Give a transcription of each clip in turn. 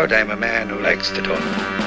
Out, I'm a man who likes to talk.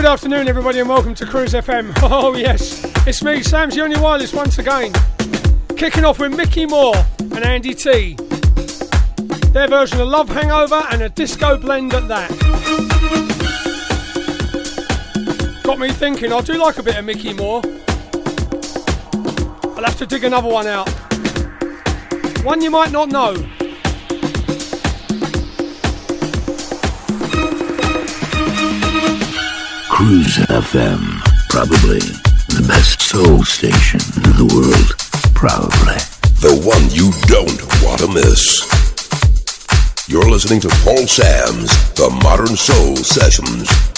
Good afternoon, everybody, and welcome to Cruise FM. Oh, yes, it's me, Sam's the only wireless, once again. Kicking off with Mickey Moore and Andy Tee. Their version of Love Hangover and a disco blend at that. Got me thinking, I do like a bit of Mickey Moore. I'll have to dig another one out. One you might not know. Cruise FM. Probably the best soul station in the world. Probably. The one you don't want to miss. You're listening to Paul Sam's The Modern Soul Sessions.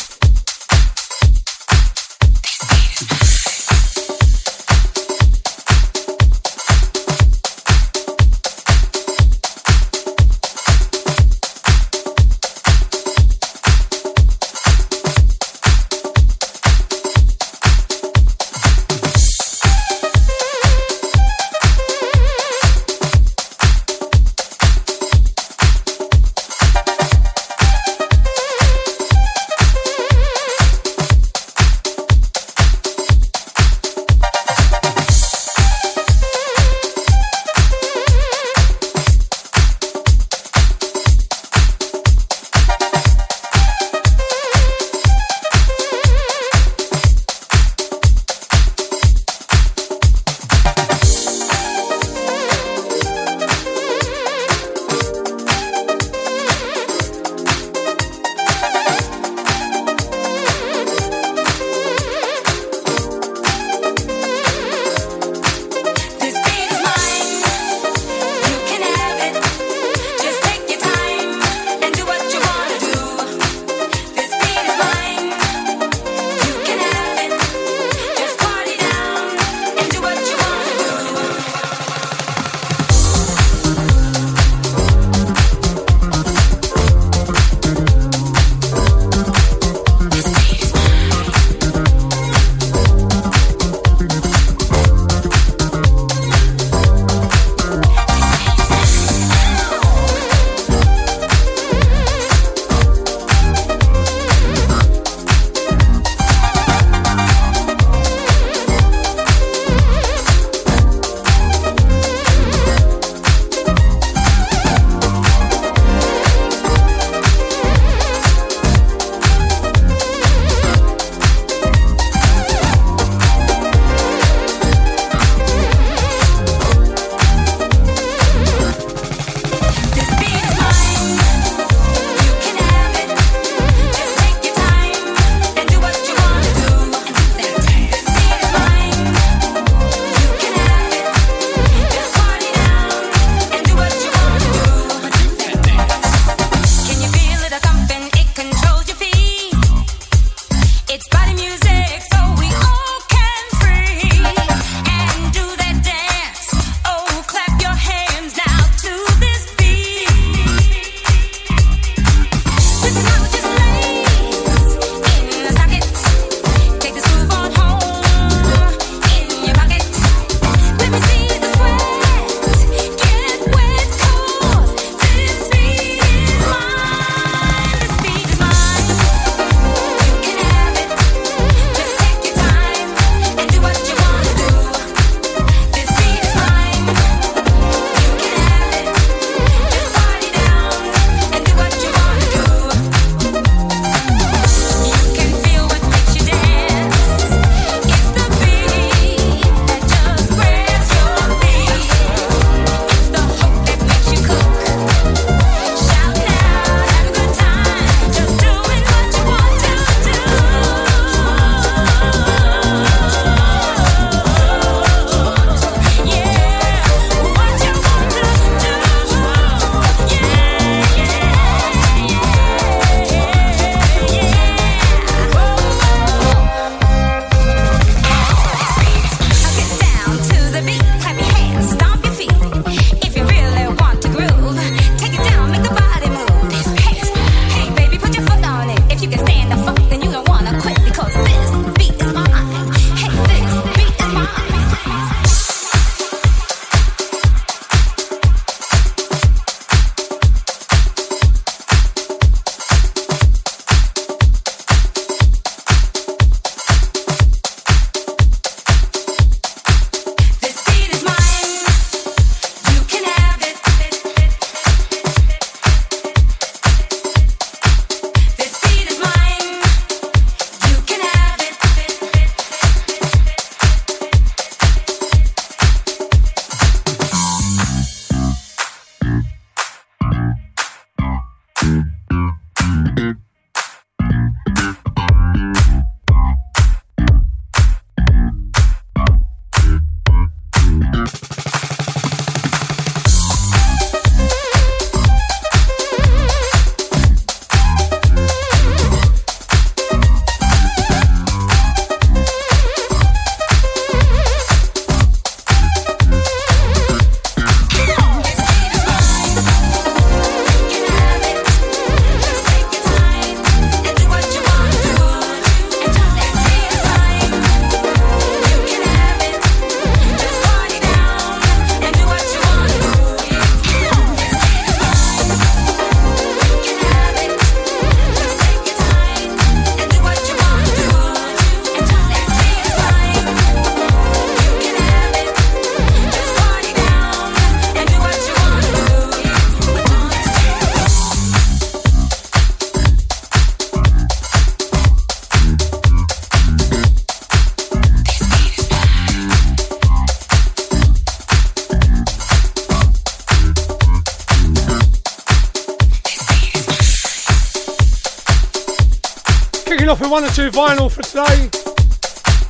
Vinyl for today.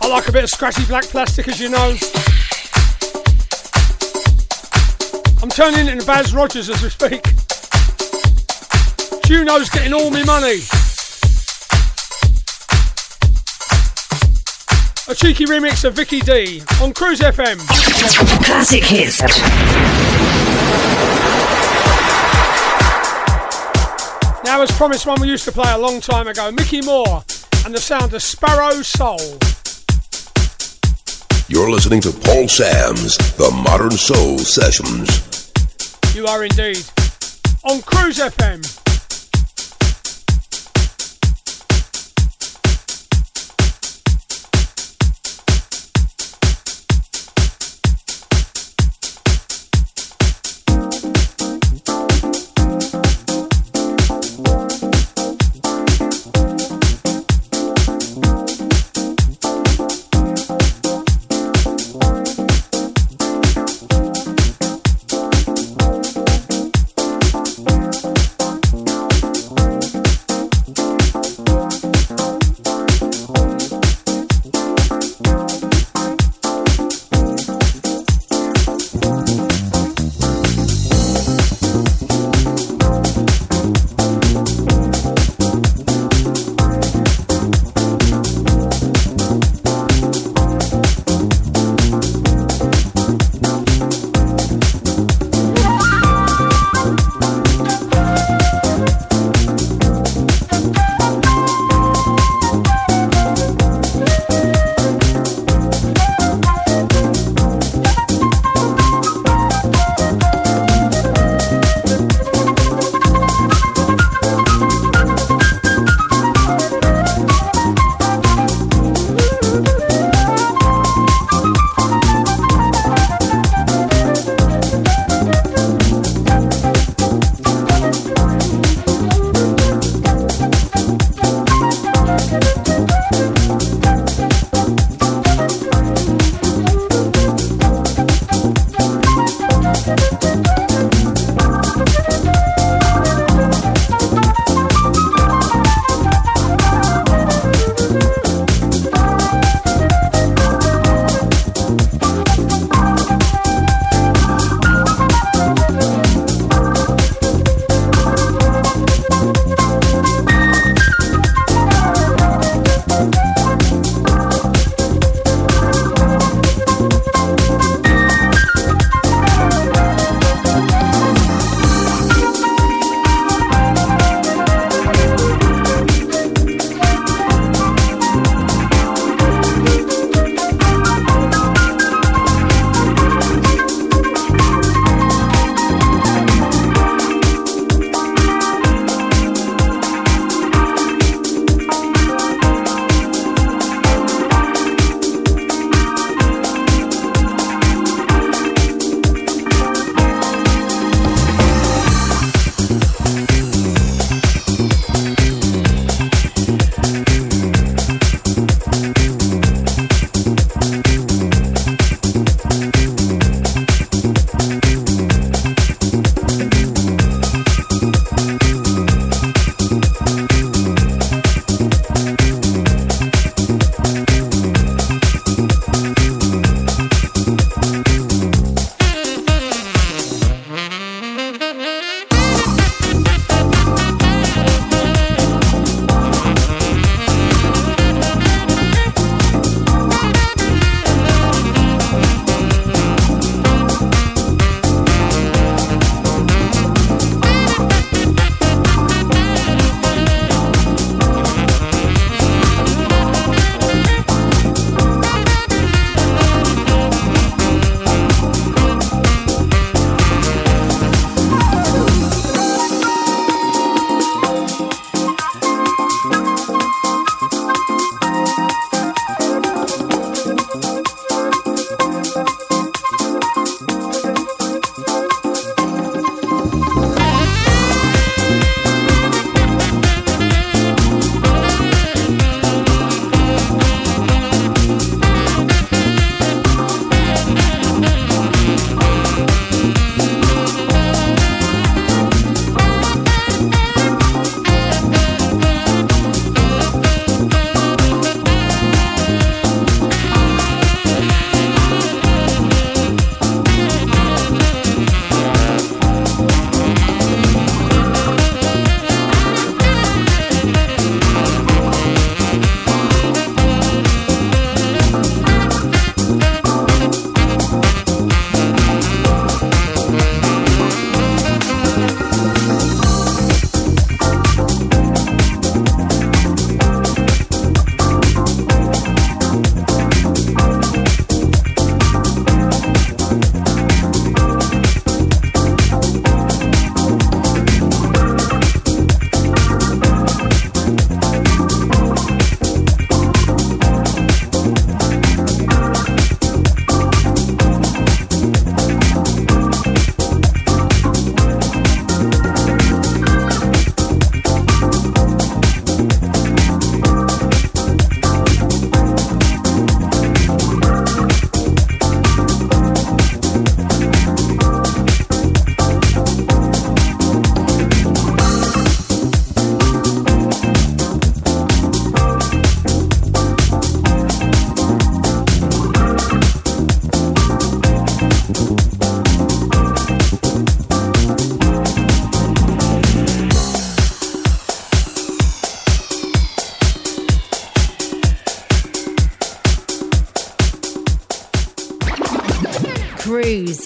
I like a bit of scratchy black plastic, as you know. I'm turning into Baz Rogers as we speak. Juno's getting all my money. A cheeky remix of Vicky D on Cruise FM. Classic hits. Now, as promised, one we used to play a long time ago Mickey Moore and the sound of Sparrow Soul. You're listening to Paul Sam's The Modern Soul Sessions. You are indeed on Cruise FM.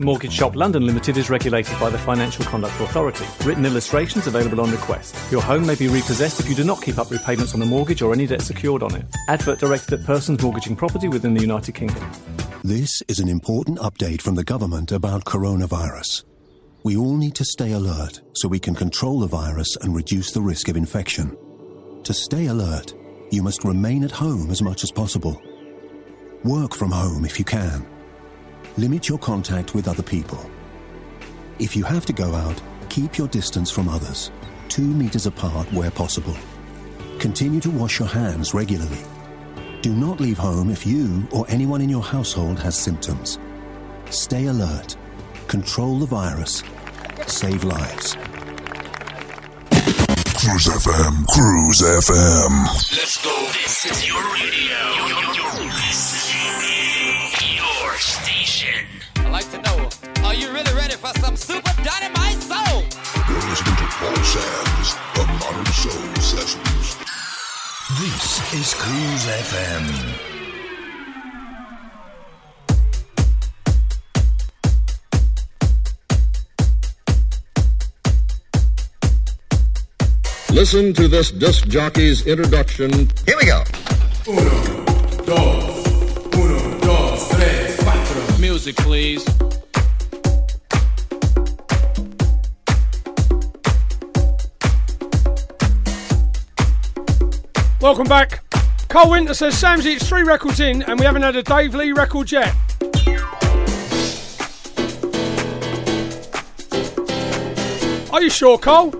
Mortgage Shop London Limited is regulated by the Financial Conduct Authority. Written illustrations available on request. Your home may be repossessed if you do not keep up repayments on a mortgage or any debt secured on it. Advert directed at persons mortgaging property within the United Kingdom. This is an important update from the government about coronavirus. We all need to stay alert so we can control the virus and reduce the risk of infection. To stay alert, you must remain at home as much as possible. Work from home if you can. Limit your contact with other people. If you have to go out, keep your distance from others, two meters apart where possible. Continue to wash your hands regularly. Do not leave home if you or anyone in your household has symptoms. Stay alert. Control the virus. Save lives. Cruise FM, Cruise FM. Let's go. This is your radio. Your station. I'd like to know, are you really ready for some super dynamite soul? You're listening to Paul Sam's The Modern Soul Sessions. This is Cruise FM. Listen to this disc jockey's introduction. Here we go. Uno, dos, Music, please. Welcome back. Cole Winter says, Samsy, it's three records in and we haven't had a Dave Lee record yet. Are you sure, Cole?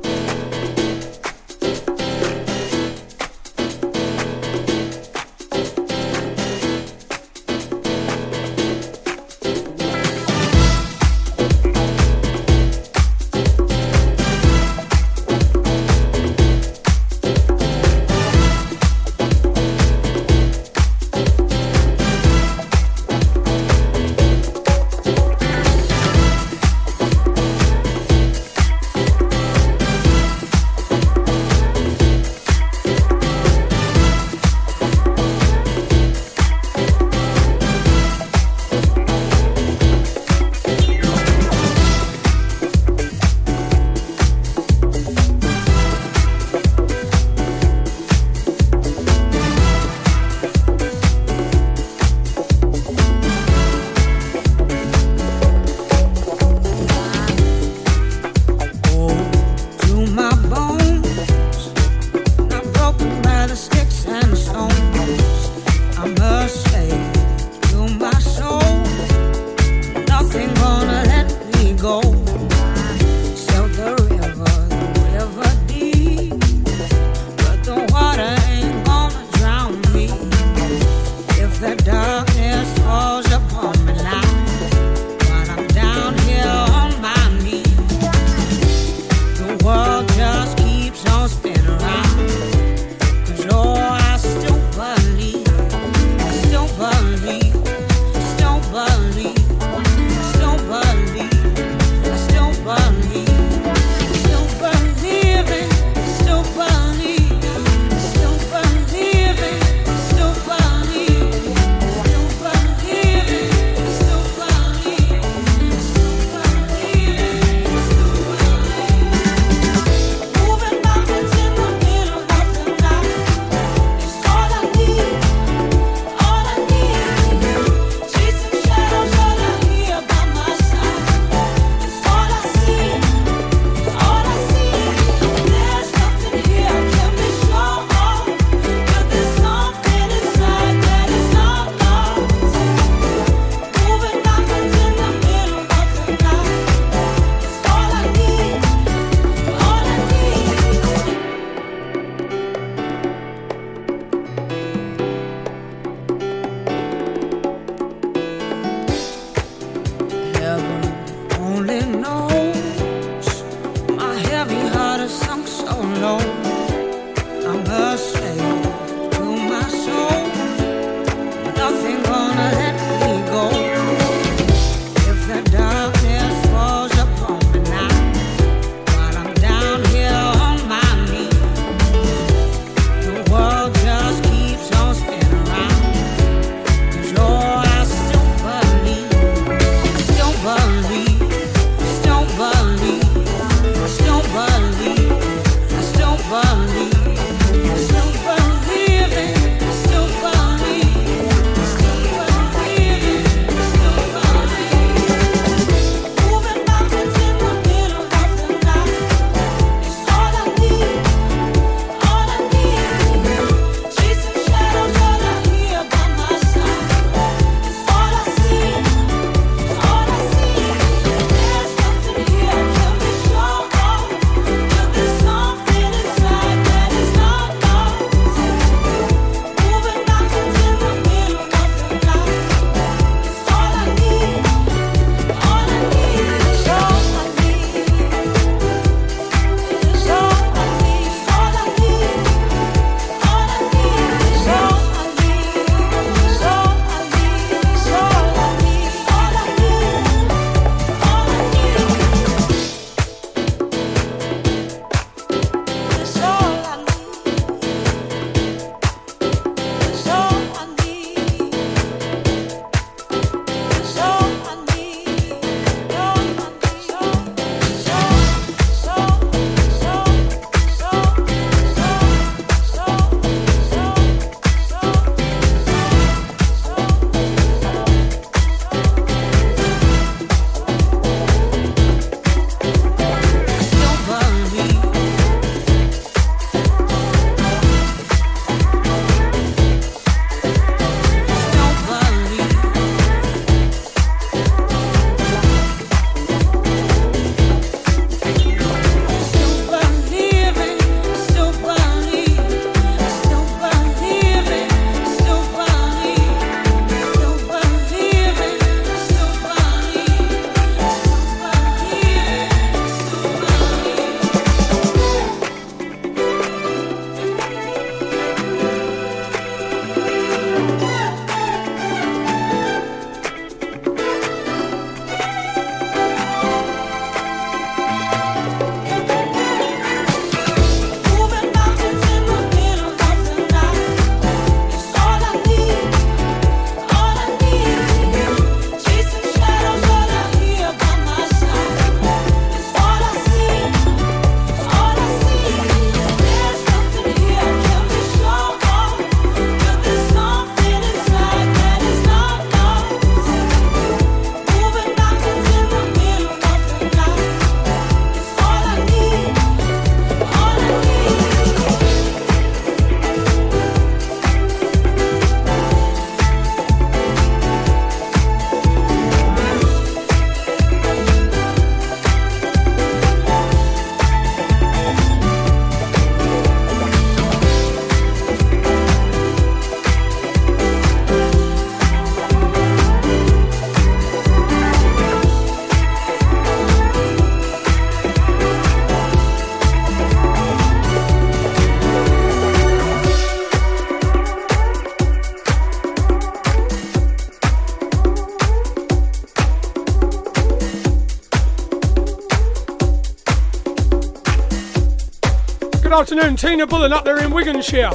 Afternoon, Tina Bullen up there in Wiganshire.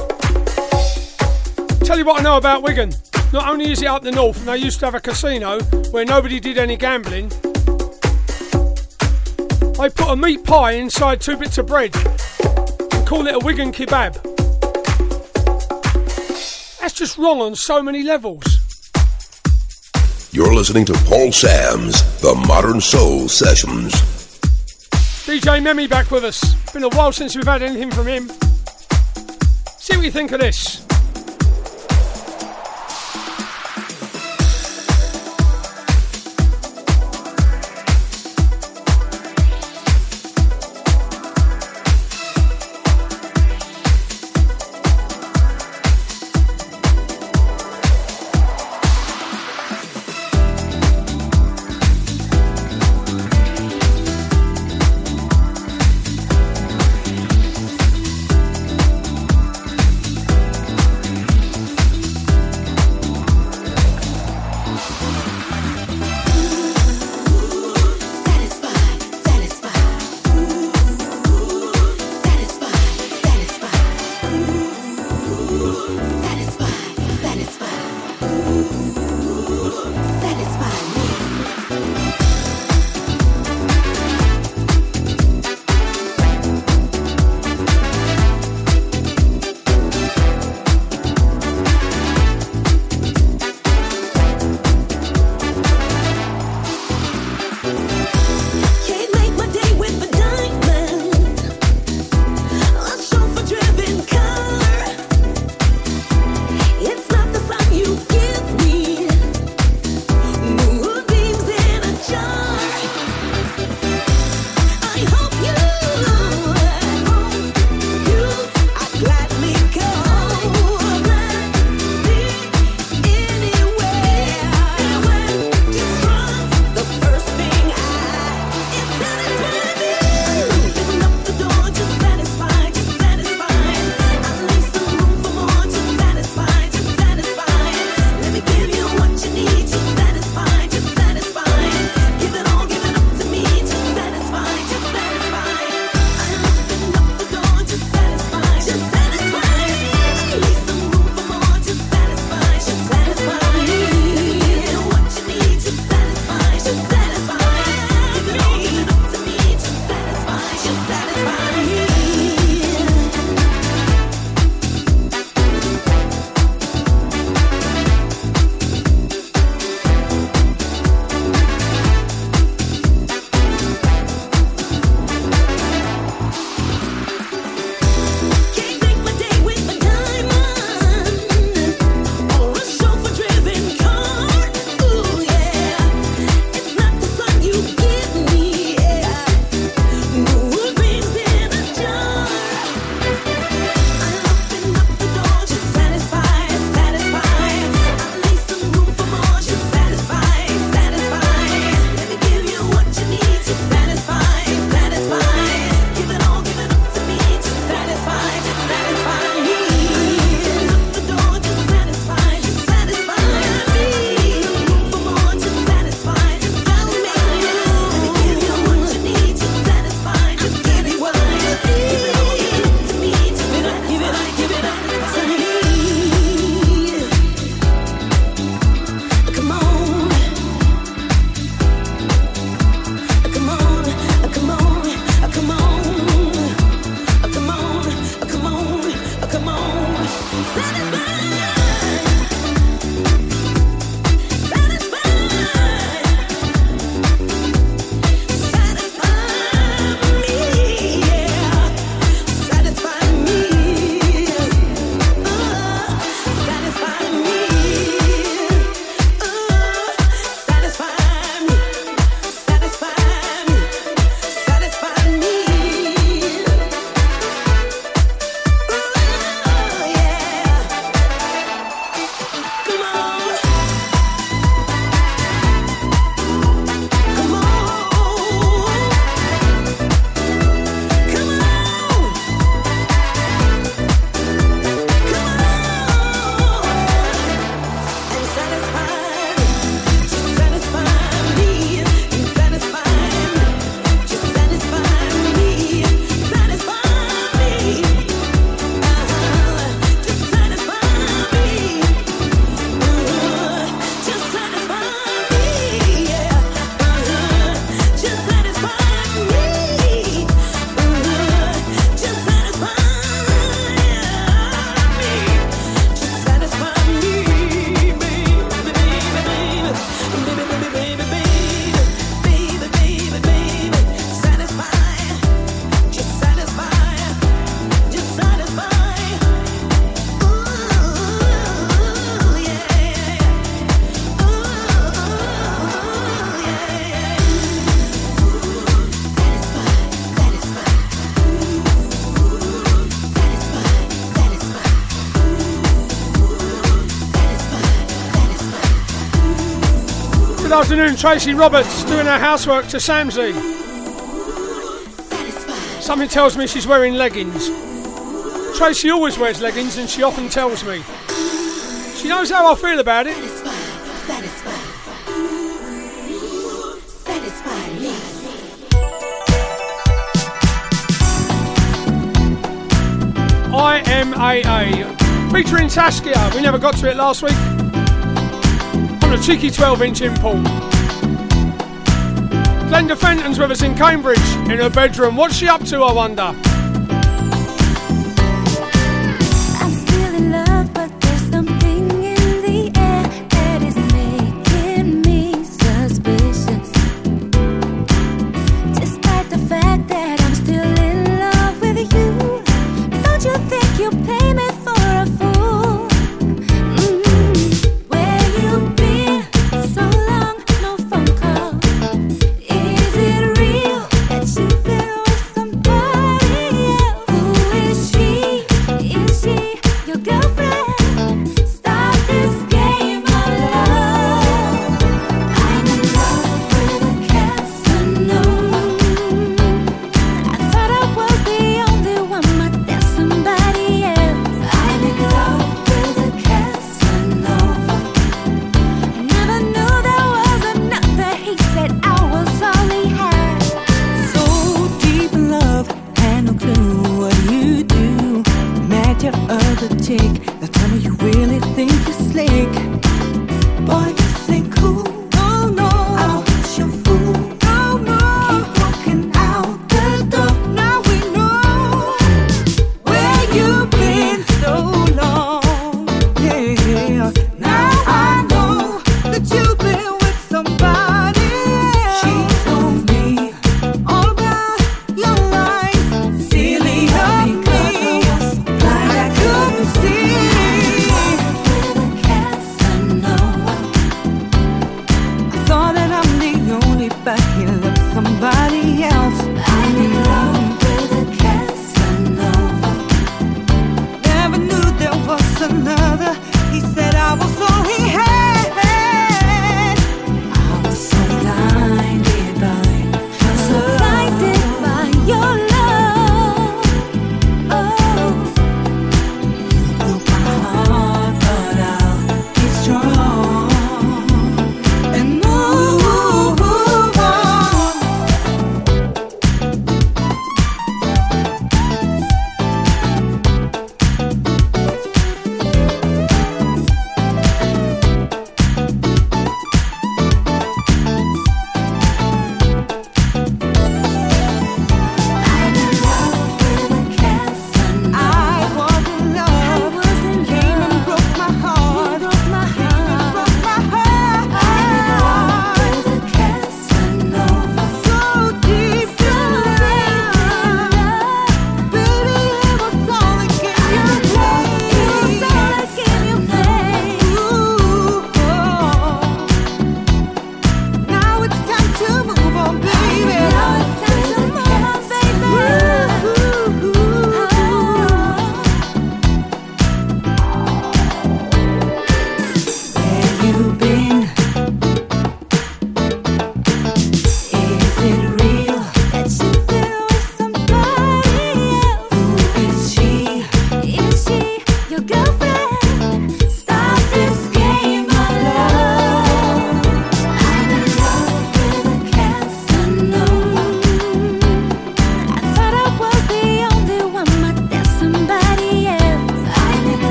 Tell you what I know about Wigan. Not only is it up the north and they used to have a casino where nobody did any gambling, they put a meat pie inside two bits of bread and call it a Wigan kebab. That's just wrong on so many levels. You're listening to Paul Sam's The Modern Soul Sessions. DJ Meme back with us. Been a while since we've had anything from him. See what you think of this. Afternoon, Tracy Roberts doing her housework to Samsy. Something tells me she's wearing leggings. Tracy always wears leggings and she often tells me. She knows how I feel about it. IMAA featuring Saskia. We never got to it last week. A cheeky 12 inch import. Glenda Fenton's with us in Cambridge in her bedroom. What's she up to, I wonder?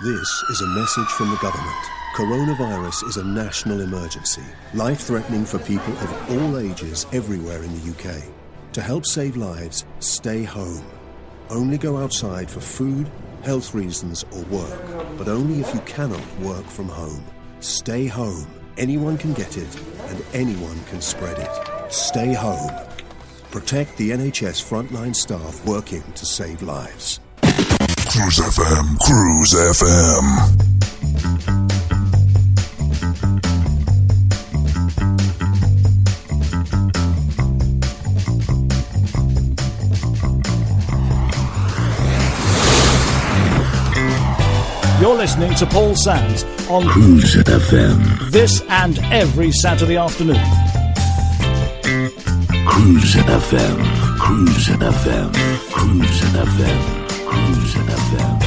This is a message from the government. Coronavirus is a national emergency, life threatening for people of all ages everywhere in the UK. To help save lives, stay home. Only go outside for food, health reasons, or work, but only if you cannot work from home. Stay home. Anyone can get it, and anyone can spread it. Stay home. Protect the NHS frontline staff working to save lives. Cruise FM, Cruise FM. You're listening to Paul Sands on Cruise FM. this and every Saturday afternoon. Cruise FM. Cruise FM. Cruise FM. Cruise FM.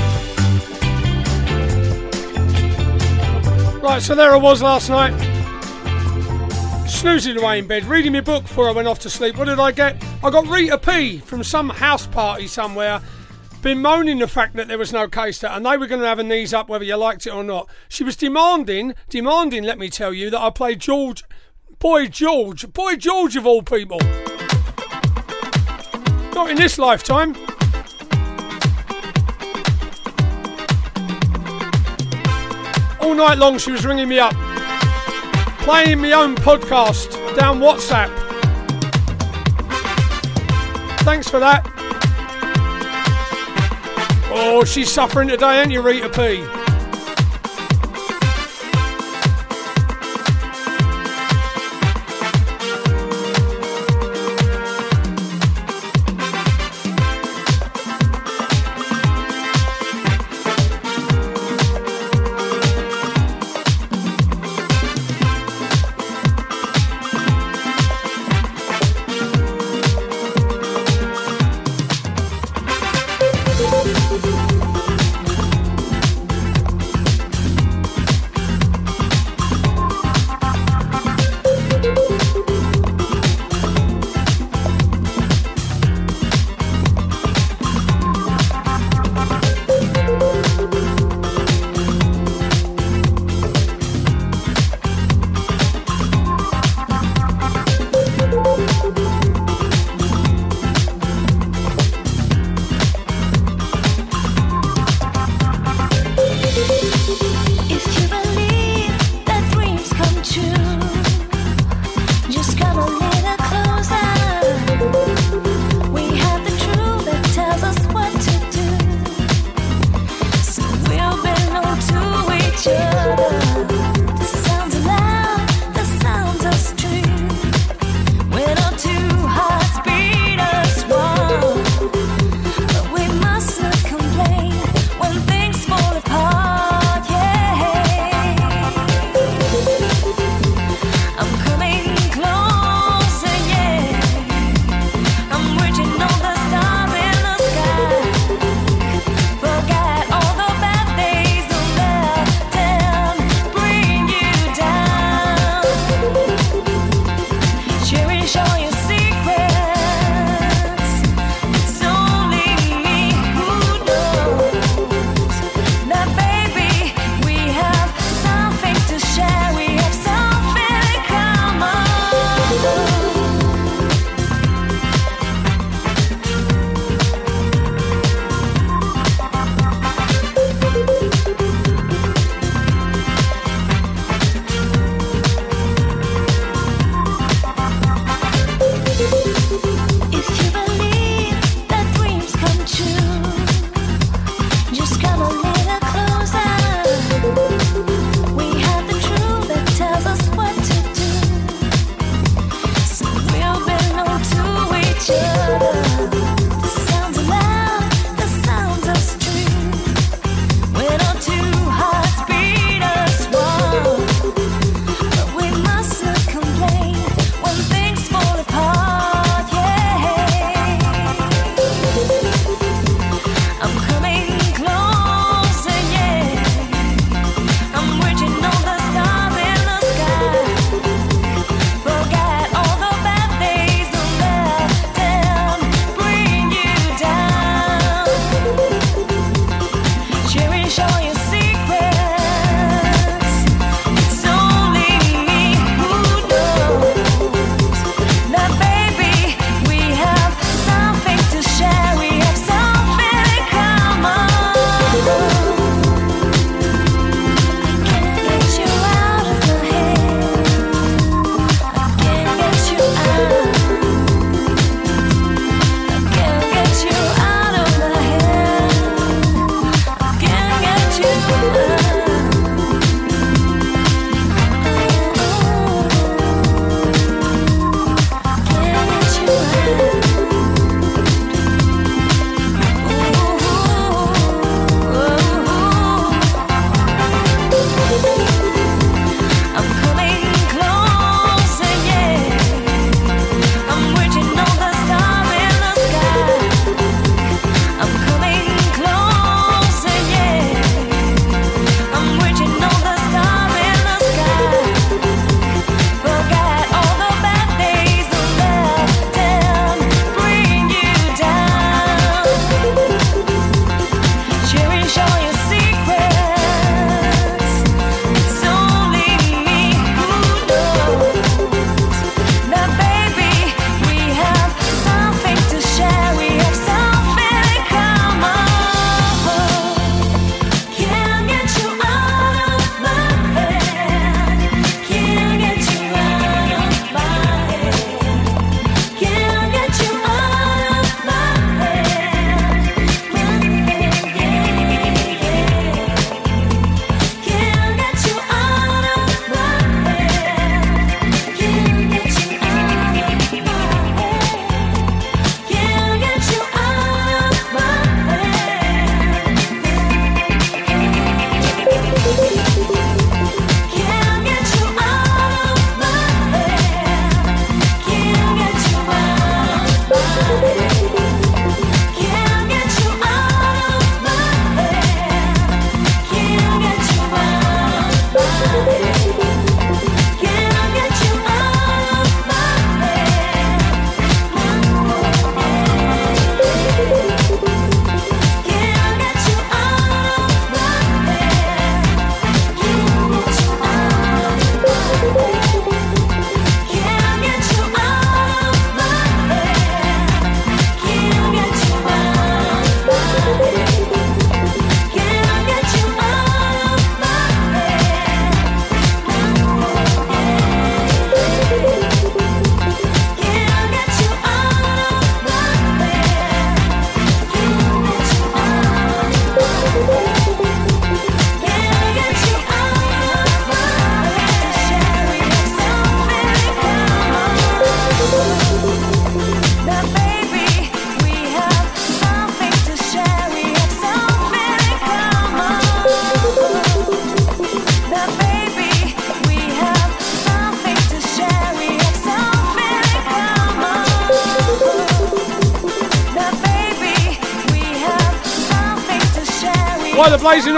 Right, so there I was last night. Snoozing away in bed, reading my book before I went off to sleep. What did I get? I got Rita P from some house party somewhere. Bemoaning the fact that there was no case and they were going to have a knees up whether you liked it or not. She was demanding, demanding, let me tell you, that I play George, Boy George, Boy George of all people. Not in this lifetime. All night long she was ringing me up, playing my own podcast down WhatsApp. Thanks for that. Oh, she's suffering today, ain't you, Rita P?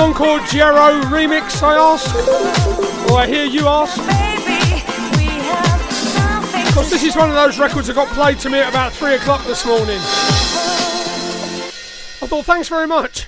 song called Gero remix, I ask? Or I hear you ask? Because this is one of those records that got played to me at about 3 o'clock this morning. I thought, thanks very much.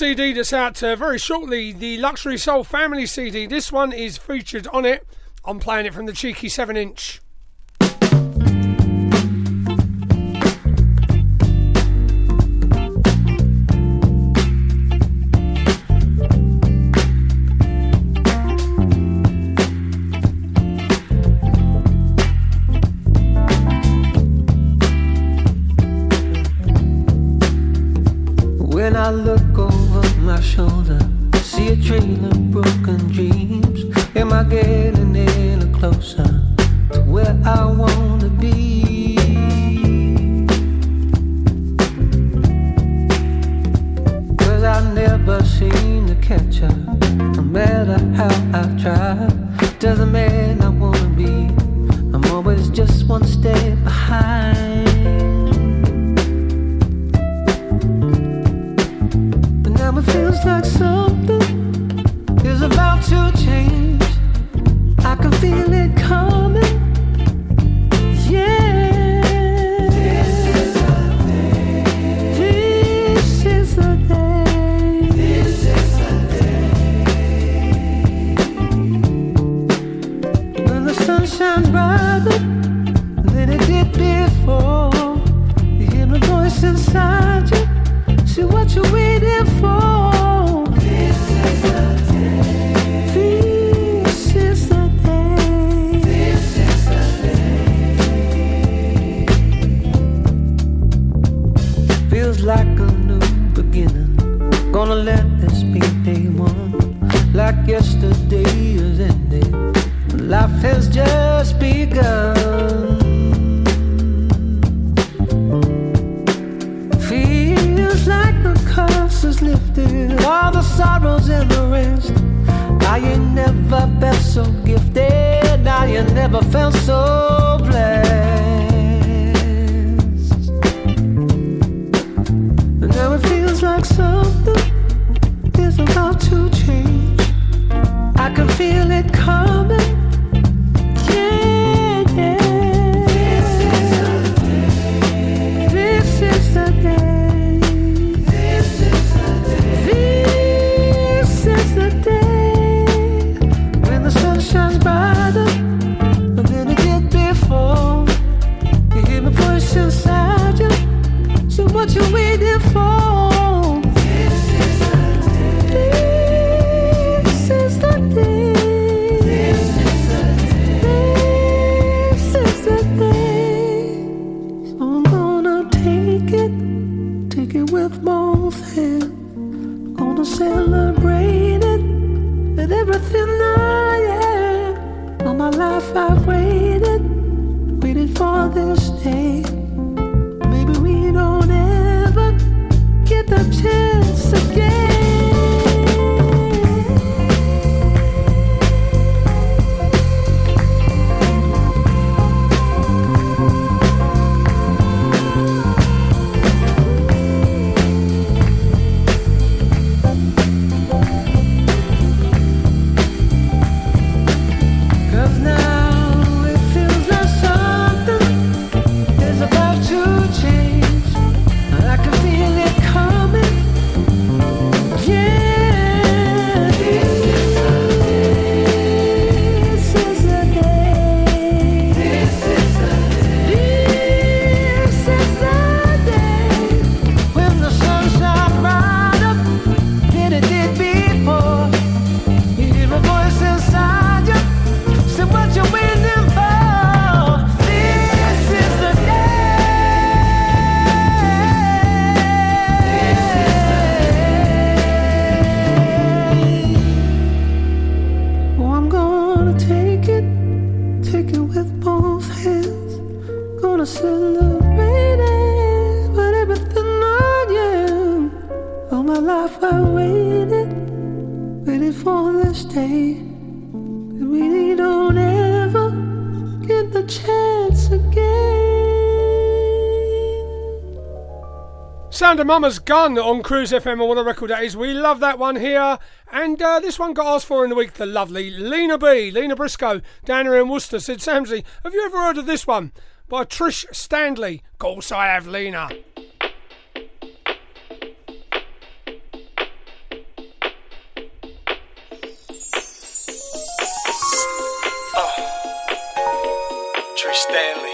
CD that's out uh, very shortly, the Luxury Soul Family CD. This one is featured on it. I'm playing it from the Cheeky 7 inch. with both hands. Gonna celebrate it with everything I am. All my life I've waited, waited for this day. Maybe we don't ever get the chance again. Mama's Gun on Cruise FM, and what a record that is. We love that one here. And uh, this one got asked for in the week, the lovely Lena B, Lena Briscoe, down here in Worcester, said, Samsy, have you ever heard of this one? By Trish Stanley. Of course I have, Lena. Oh. Stanley.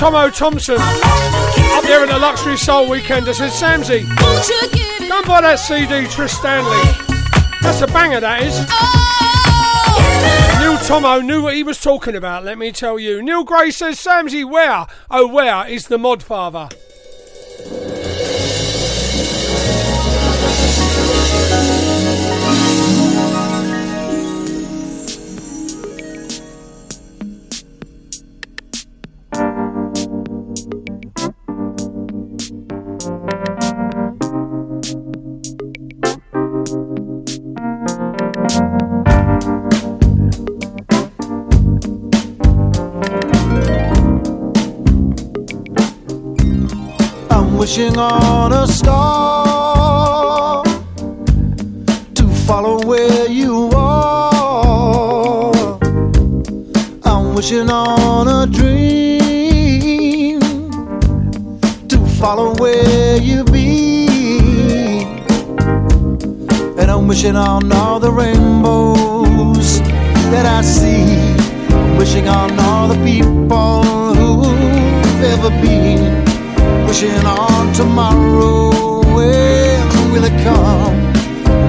Tomo Thompson up there in the Luxury Soul Weekend. I said, Samsy, go and buy that CD, Trish Stanley. That's a banger, that is. Neil Tomo knew what he was talking about, let me tell you. Neil Gray says, Samsy, where, oh, where is the Modfather? Wishing on a star to follow where you are. I'm wishing on a dream to follow where you be, and I'm wishing on all the rainbows that I see. I'm wishing on all the people who've ever been wishing on tomorrow. When will it come?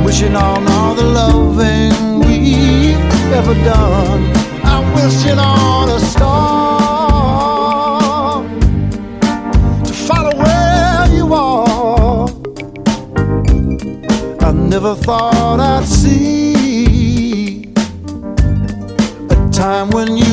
Wishing on all the loving we've ever done. I'm wishing on a star to follow where you are. I never thought I'd see a time when you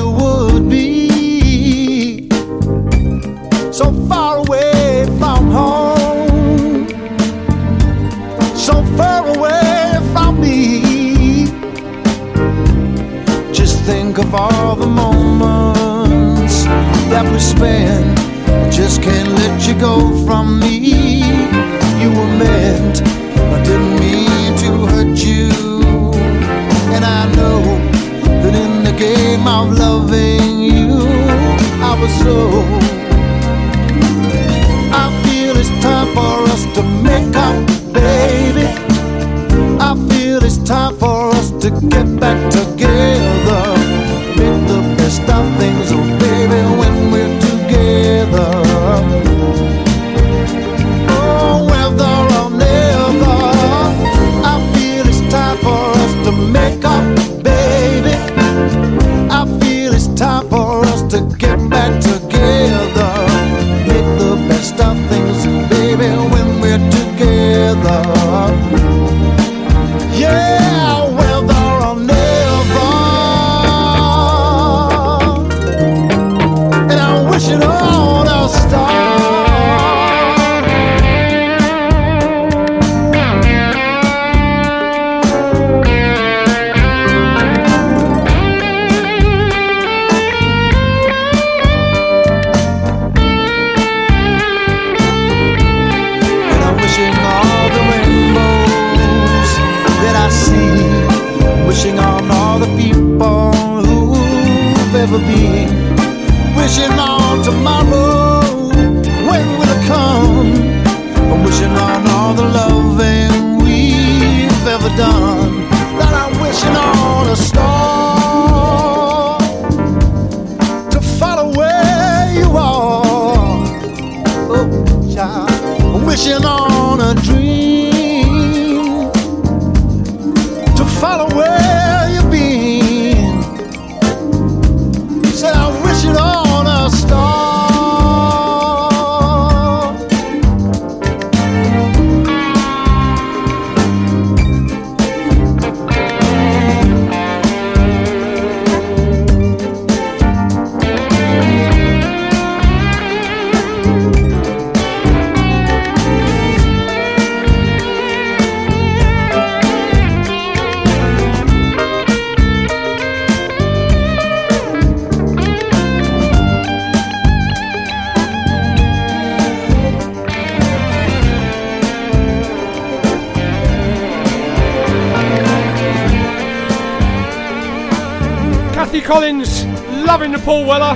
Collins loving the Paul Weller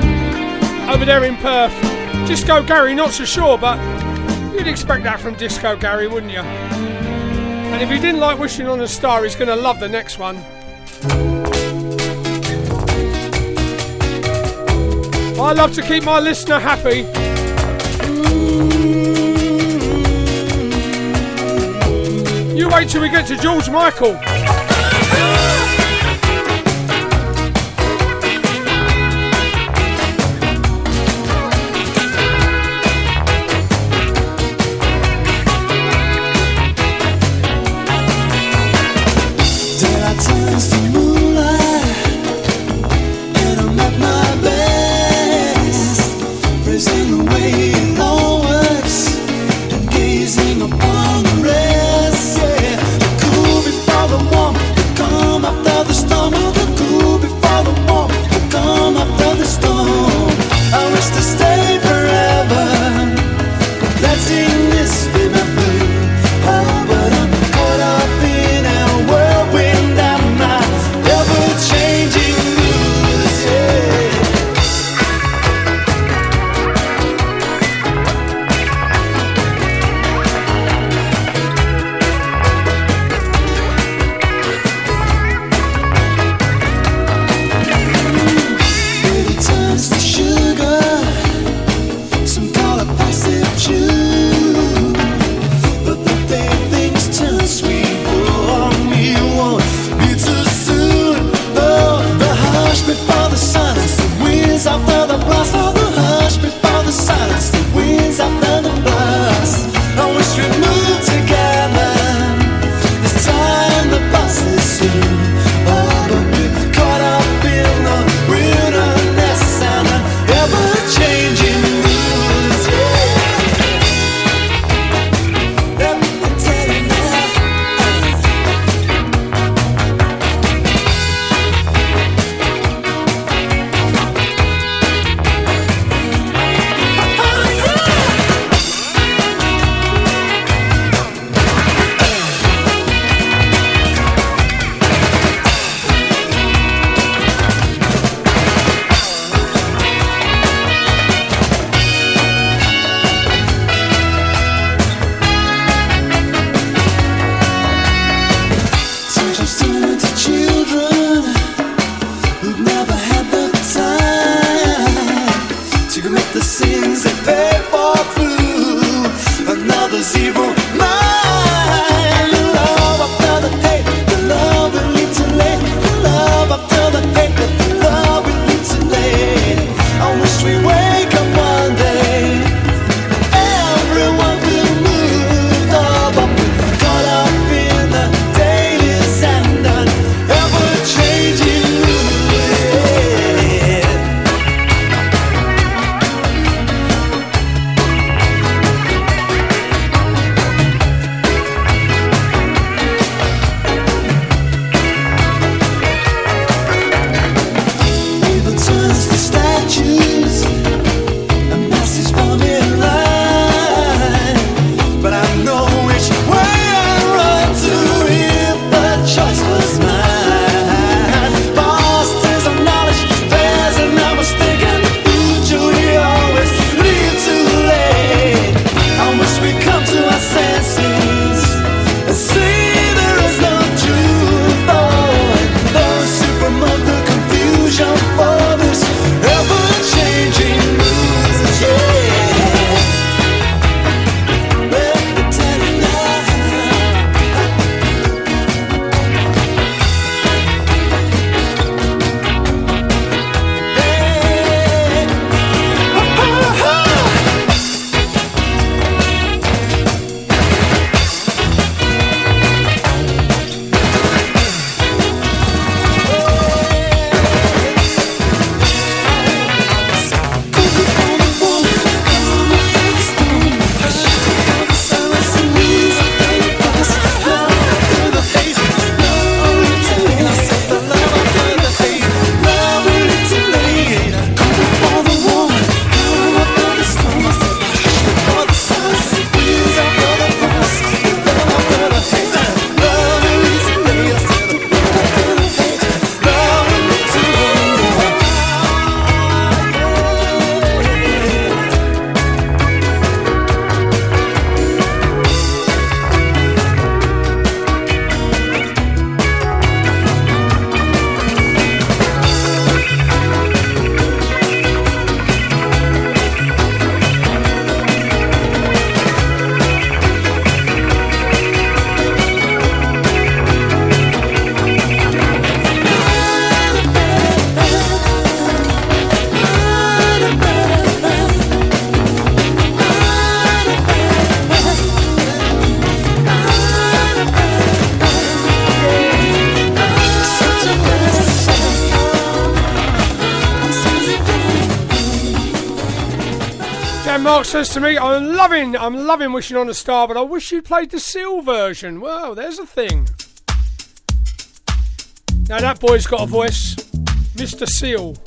over there in Perth. Disco Gary, not so sure, but you'd expect that from Disco Gary, wouldn't you? And if he didn't like Wishing on a Star, he's going to love the next one. I love to keep my listener happy. You wait till we get to George Michael. Mark says to me, I'm loving, I'm loving Wishing on a Star, but I wish you played the Seal version. Well, there's a thing. Now that boy's got a voice. Mr. Seal.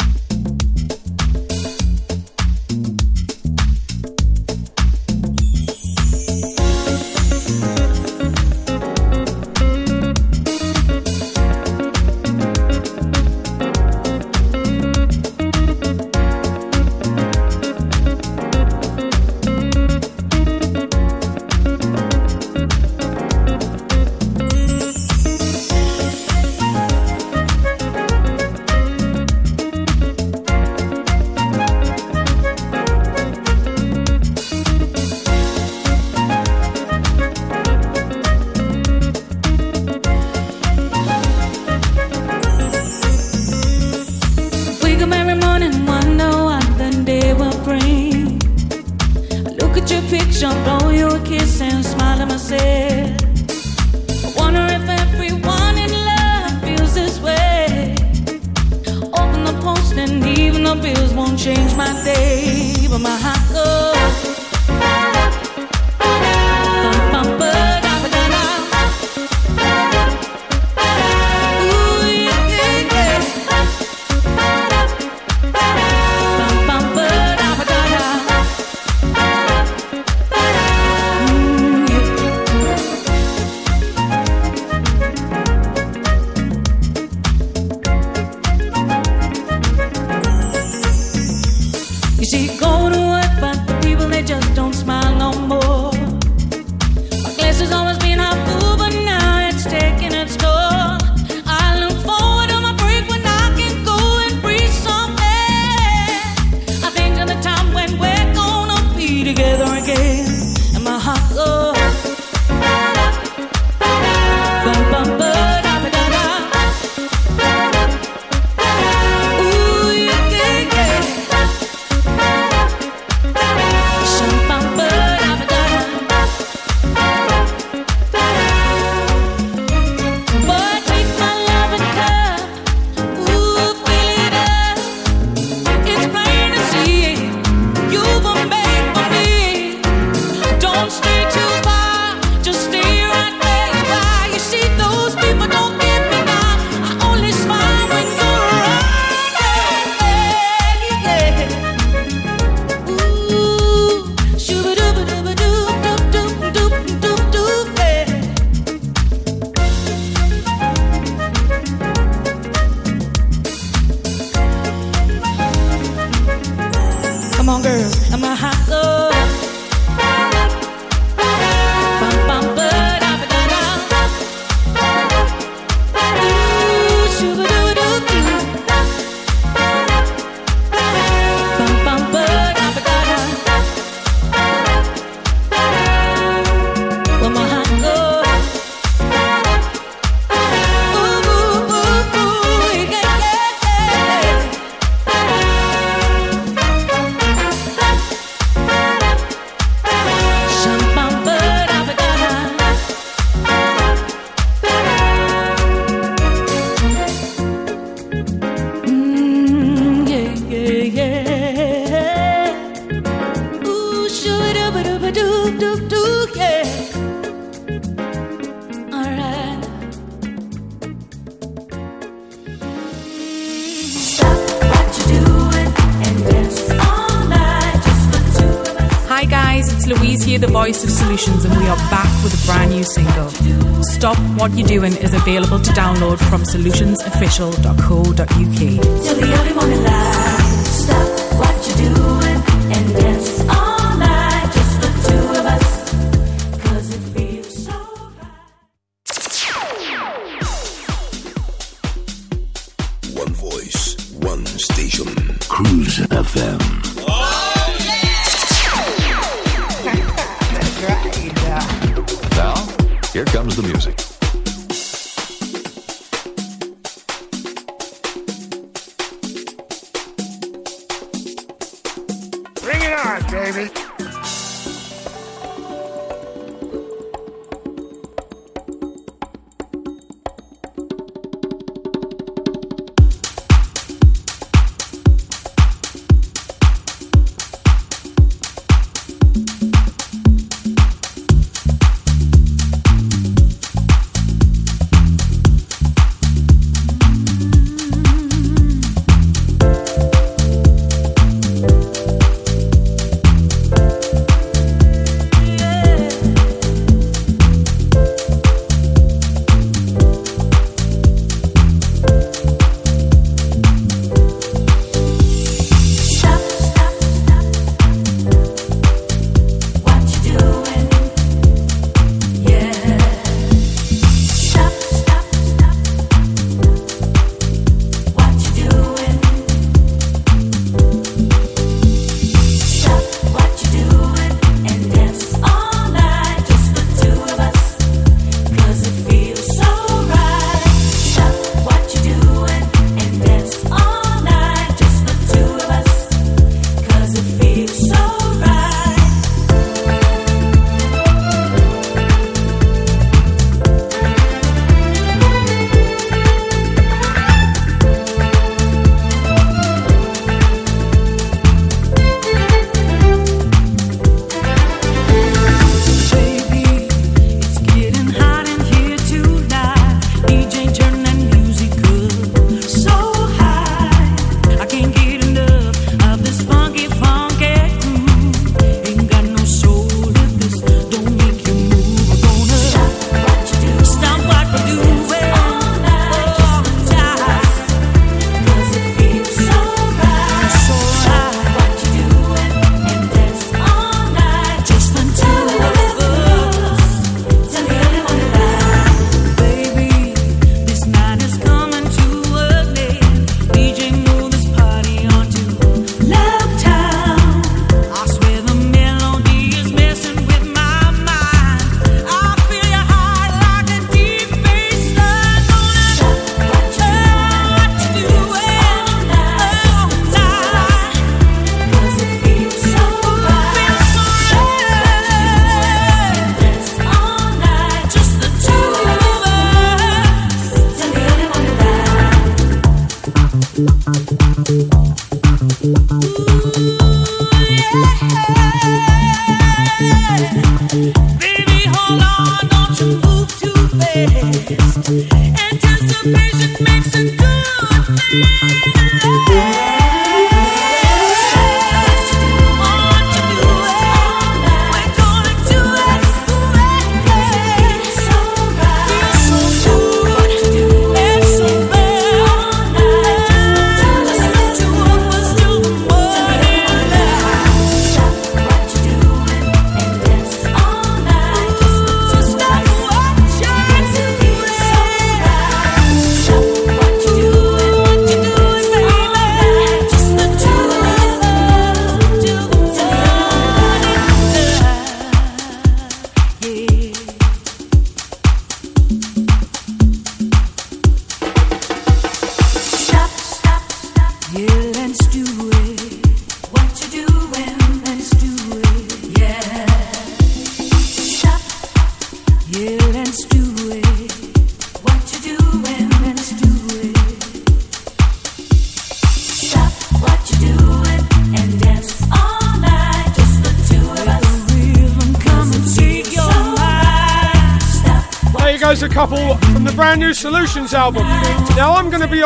download from solutionsofficial.co.uk.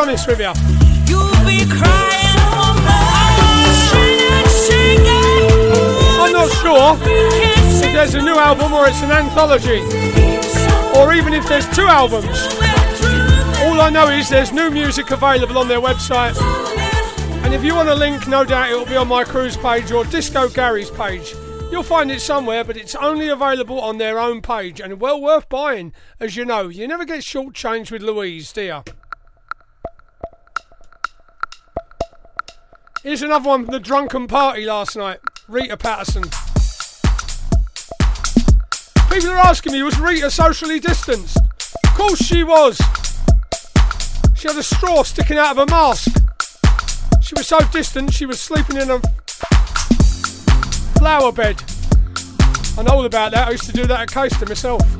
honest with you. You'll be crying for more. Shake it, shake it. I'm not sure if there's a new album or it's an anthology, or even if there's two albums. All I know is there's new music available on their website, and if you want a link, no doubt it will be on my cruise page or Disco Gary's page. You'll find it somewhere, but it's only available on their own page and well worth buying. As you know, you never get short shortchanged with Louise, do you? Here's another one from the drunken party last night. Rita Patterson. People are asking me, was Rita socially distanced? Of course she was. She had a straw sticking out of her mask. She was so distant, she was sleeping in a flower bed. I know all about that. I used to do that at Caister myself.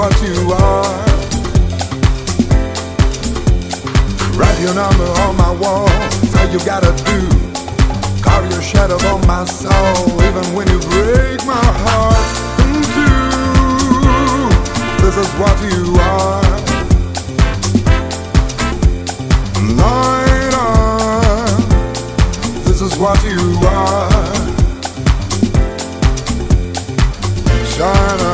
What you are. Write your number on my wall. Say you gotta do. Carve your shadow on my soul, even when you break my heart in two. This is what you are. Light on. This is what you are. Shine a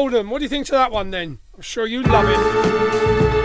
Foden. What do you think to that one then? I'm sure you love it.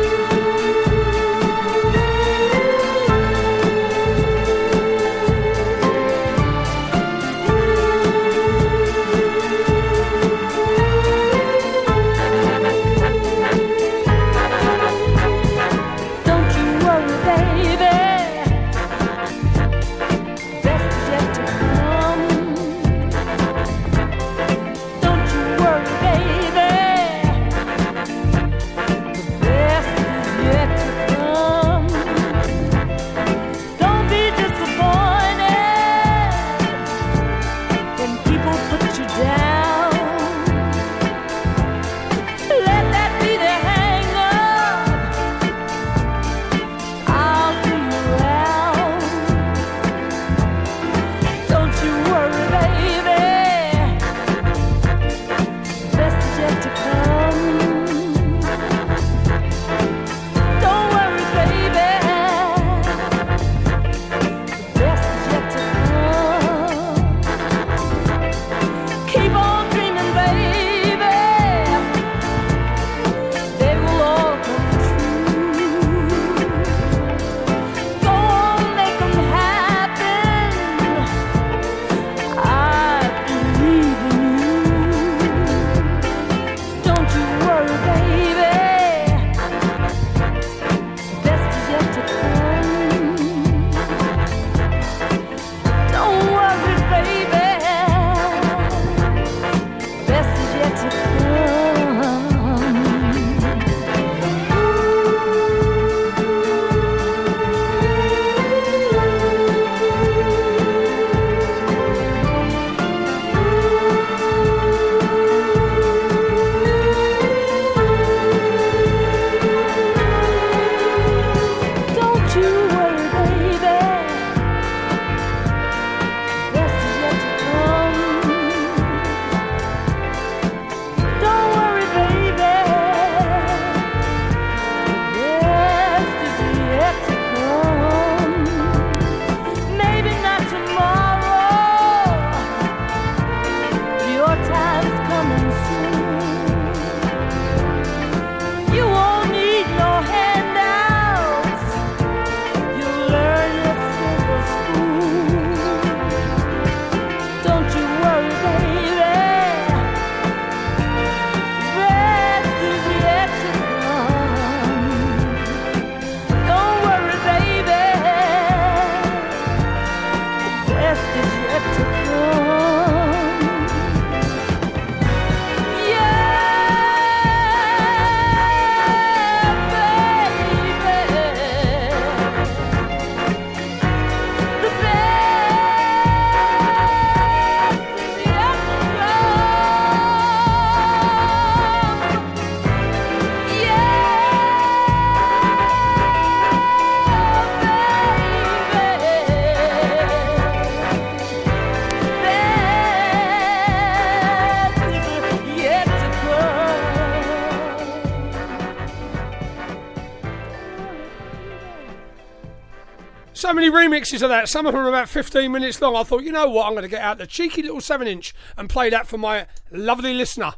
Remixes of that. Some of them are about 15 minutes long. I thought, you know what? I'm going to get out the cheeky little 7 inch and play that for my lovely listener.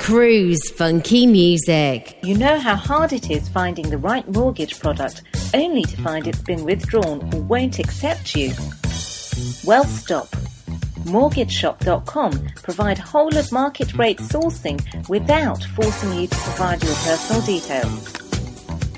Cruise funky music. You know how hard it is finding the right mortgage product only to find it's been withdrawn or won't accept you? Well, stop. MortgageShop.com provide whole of market rate sourcing without forcing you to provide your personal details.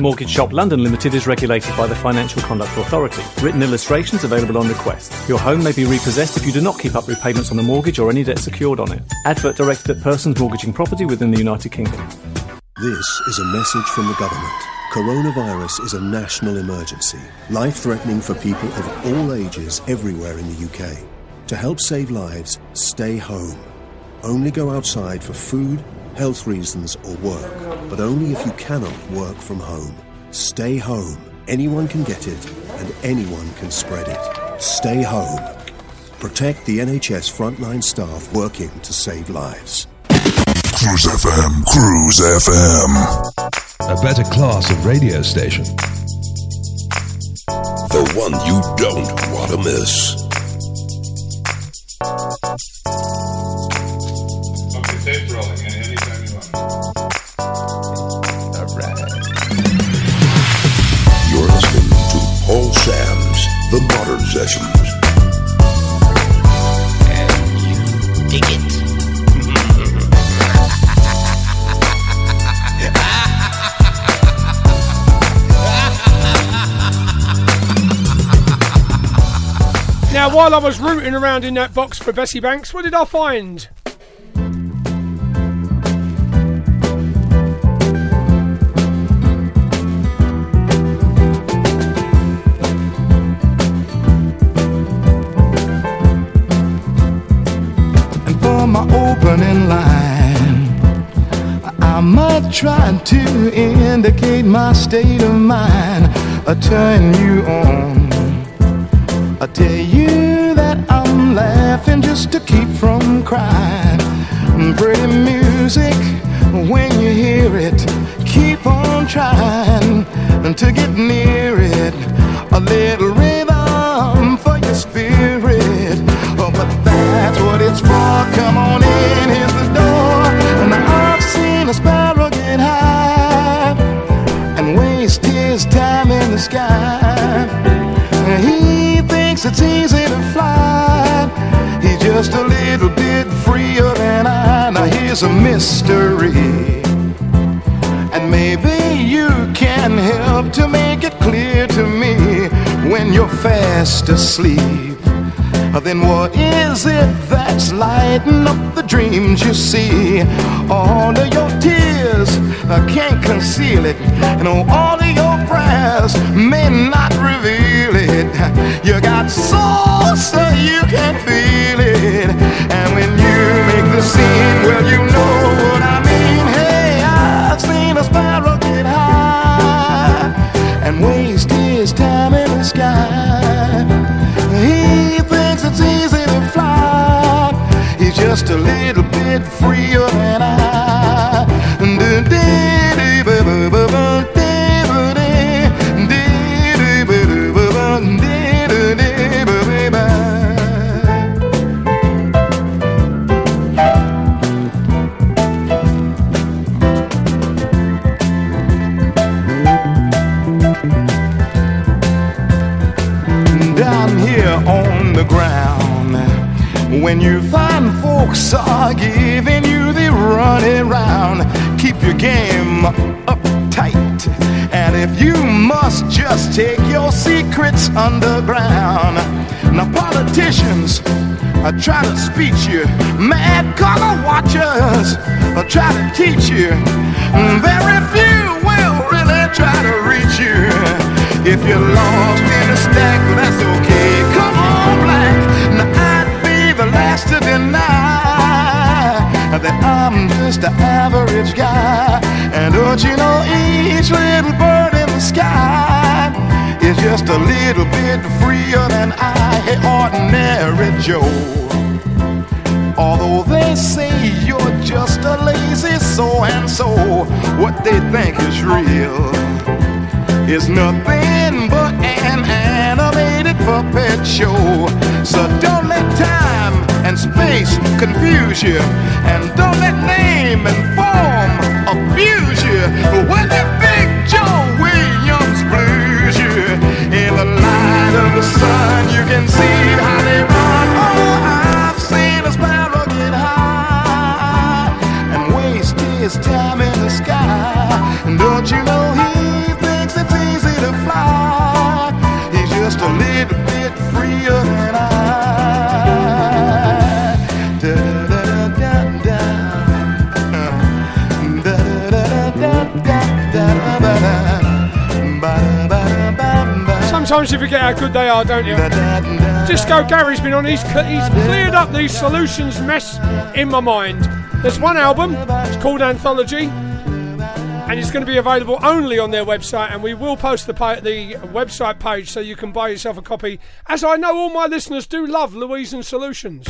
Mortgage Shop London Limited is regulated by the Financial Conduct Authority. Written illustrations available on request. Your home may be repossessed if you do not keep up repayments on the mortgage or any debt secured on it. Advert directed at persons mortgaging property within the United Kingdom. This is a message from the government. Coronavirus is a national emergency, life threatening for people of all ages everywhere in the UK. To help save lives, stay home. Only go outside for food, health reasons, or work, but only if you cannot work from home. Stay home. Anyone can get it, and anyone can spread it. Stay home. Protect the NHS frontline staff working to save lives. Cruise FM, Cruise FM. A better class of radio station. The one you don't want to miss. Modern Sessions. Dig it. Now, while I was rooting around in that box for Bessie Banks, what did I find? Opening line, I might try to indicate my state of mind. I turn you on. I tell you that I'm laughing just to keep from crying. Pretty music, when you hear it, keep on trying to get near it. A little it's easy to fly. He's just a little bit freer than I. Now here's a mystery. And maybe you can help to make it clear to me when you're fast asleep. Then what is it that's lighting up the dreams you see? All of your tears I can't conceal it, and oh, all may not reveal it. You got soul, so you can feel it, and when you make the scene, well, you know what I mean. Hey, I've seen a sparrow get high and waste his time in the sky. He thinks it's easy to fly. He's just a little bit freer than I. Down folks are giving you the run around. Keep your game up tight. And if you must just take your secrets underground. Now, politicians are trying to speech you, mad color watchers are trying to teach you. Very few will really try to reach you. If you're lost in a stack, that's okay. Come on, black. Now, I'd be the last to deny sky. And don't you know each little bird in the sky is just a little bit freer than I, hey, ordinary Joe. Although they say you're just a lazy so and so, what they think is real is nothing but an animated puppet show. So don't let time and space confuse you, and don't let name and form abuse you. When that big Joe Williams blues you, in the light of the sun, you can see how they run. Oh, I've seen a sparrow get high and waste his time in the sky. And don't you know he thinks it's easy to fly? He's just a little bit freer than I. Sometimes you forget how good they are, don't you? Disco Gary's been on. He's, he's cleared up these solutions mess in my mind. There's one album. It's called Anthology, and it's going to be available only on their website. And we will post the the website page so you can buy yourself a copy. As I know all my listeners do love Louise and Solutions.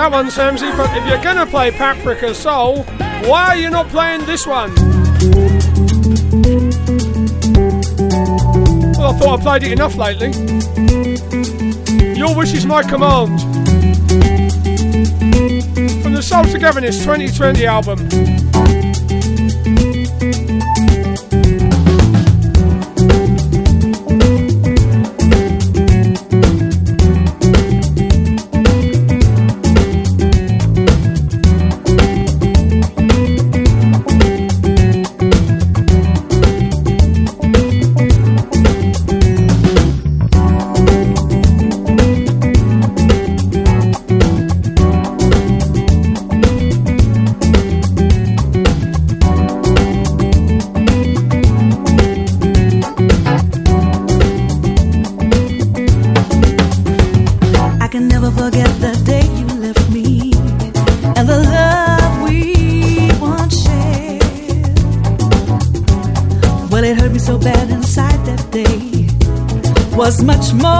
That one, Samsy, but if you're gonna play Paprika Soul, why are you not playing this one? Well, I thought I played it enough lately. Your wish is my command. From the Soul Togetherness 2020 album. Was much more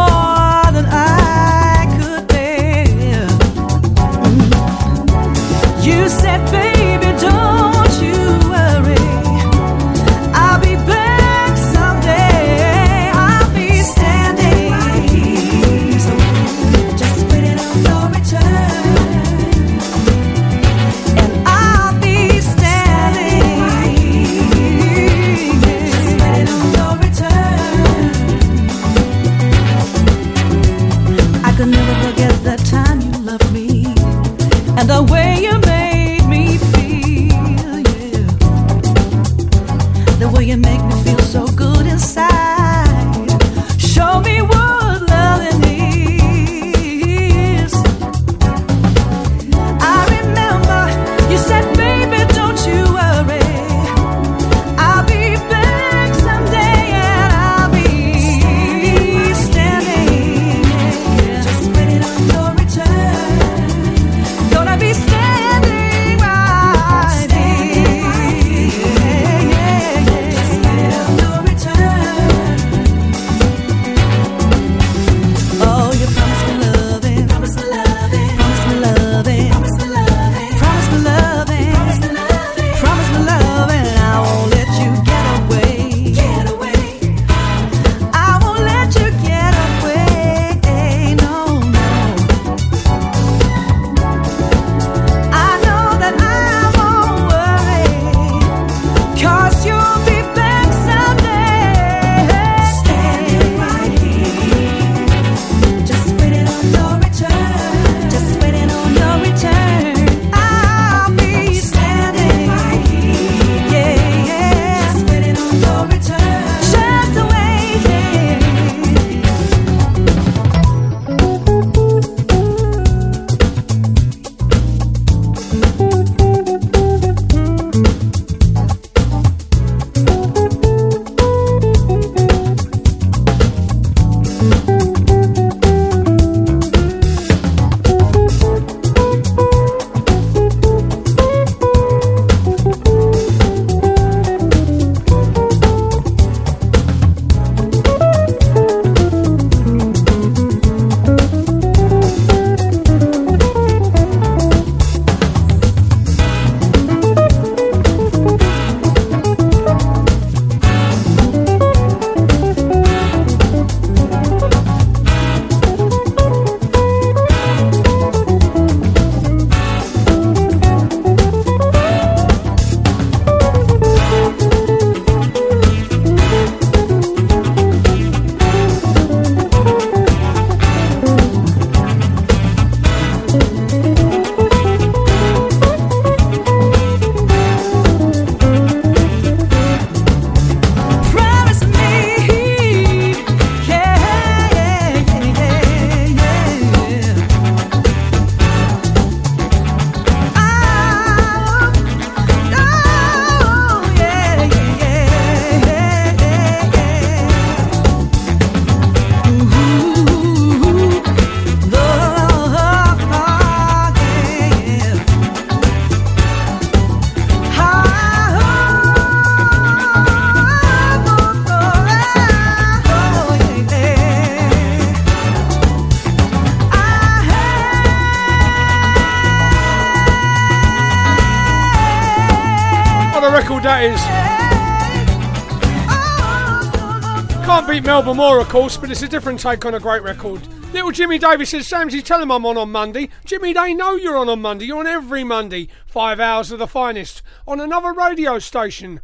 Melbourne, Moore, of course, but it's a different take on a great record. Little Jimmy Davis says, Samsy, tell him I'm on on Monday. Jimmy, they know you're on on Monday. You're on every Monday. Five hours of the finest on another radio station.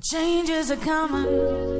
Changes are coming.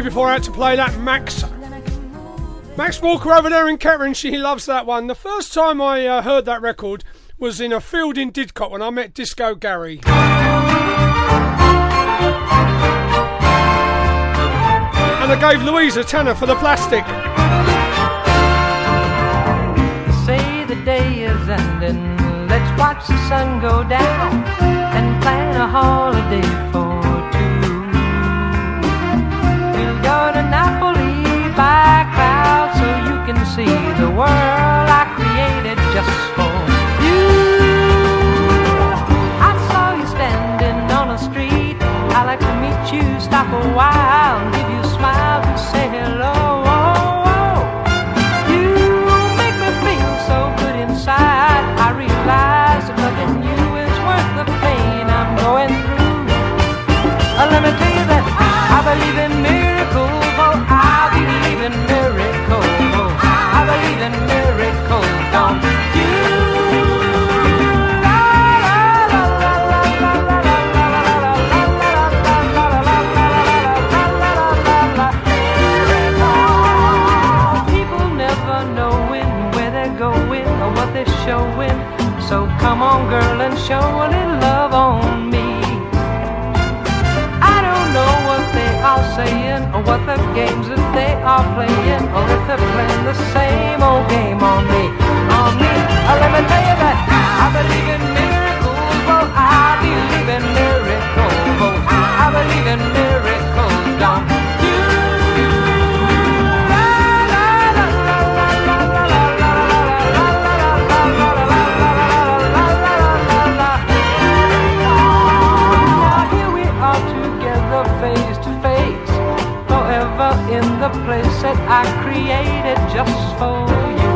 before I had to play that Max. Max Walker over there in Kettering, she loves that one. The first time I uh, heard that record was in a field in Didcot when I met Disco Gary. And I gave Louise a tenner for the plastic. Say the day is ending, let's watch the sun go down and plan a holiday world I created just for you. I saw you standing on the street. I'd like to meet you, stop a while, and give you show a little love on me. I don't know what they are saying or what the games that they are playing or if they're playing the same old game on me, on me. Uh, let me tell you that I believe in miracles. Well, I believe in miracles. I believe in miracles. I created just for you.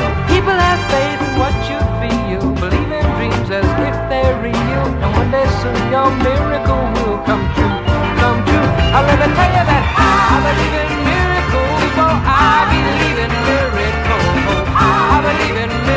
So people have faith in what you feel, believe in dreams as if they're real, and one day soon your miracle will come true, come true. I'll never tell you that I believe in miracles, oh I believe in miracles, I believe in miracles.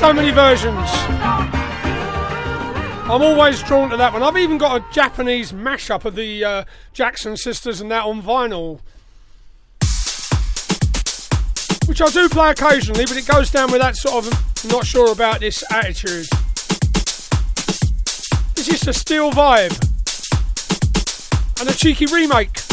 So many versions. I'm always drawn to that one. I've even got a Japanese mashup of the uh, Jackson sisters and that on vinyl. Which I do play occasionally, but it goes down with that sort of not sure about this attitude. This is a Steel Vybe. And a cheeky remake.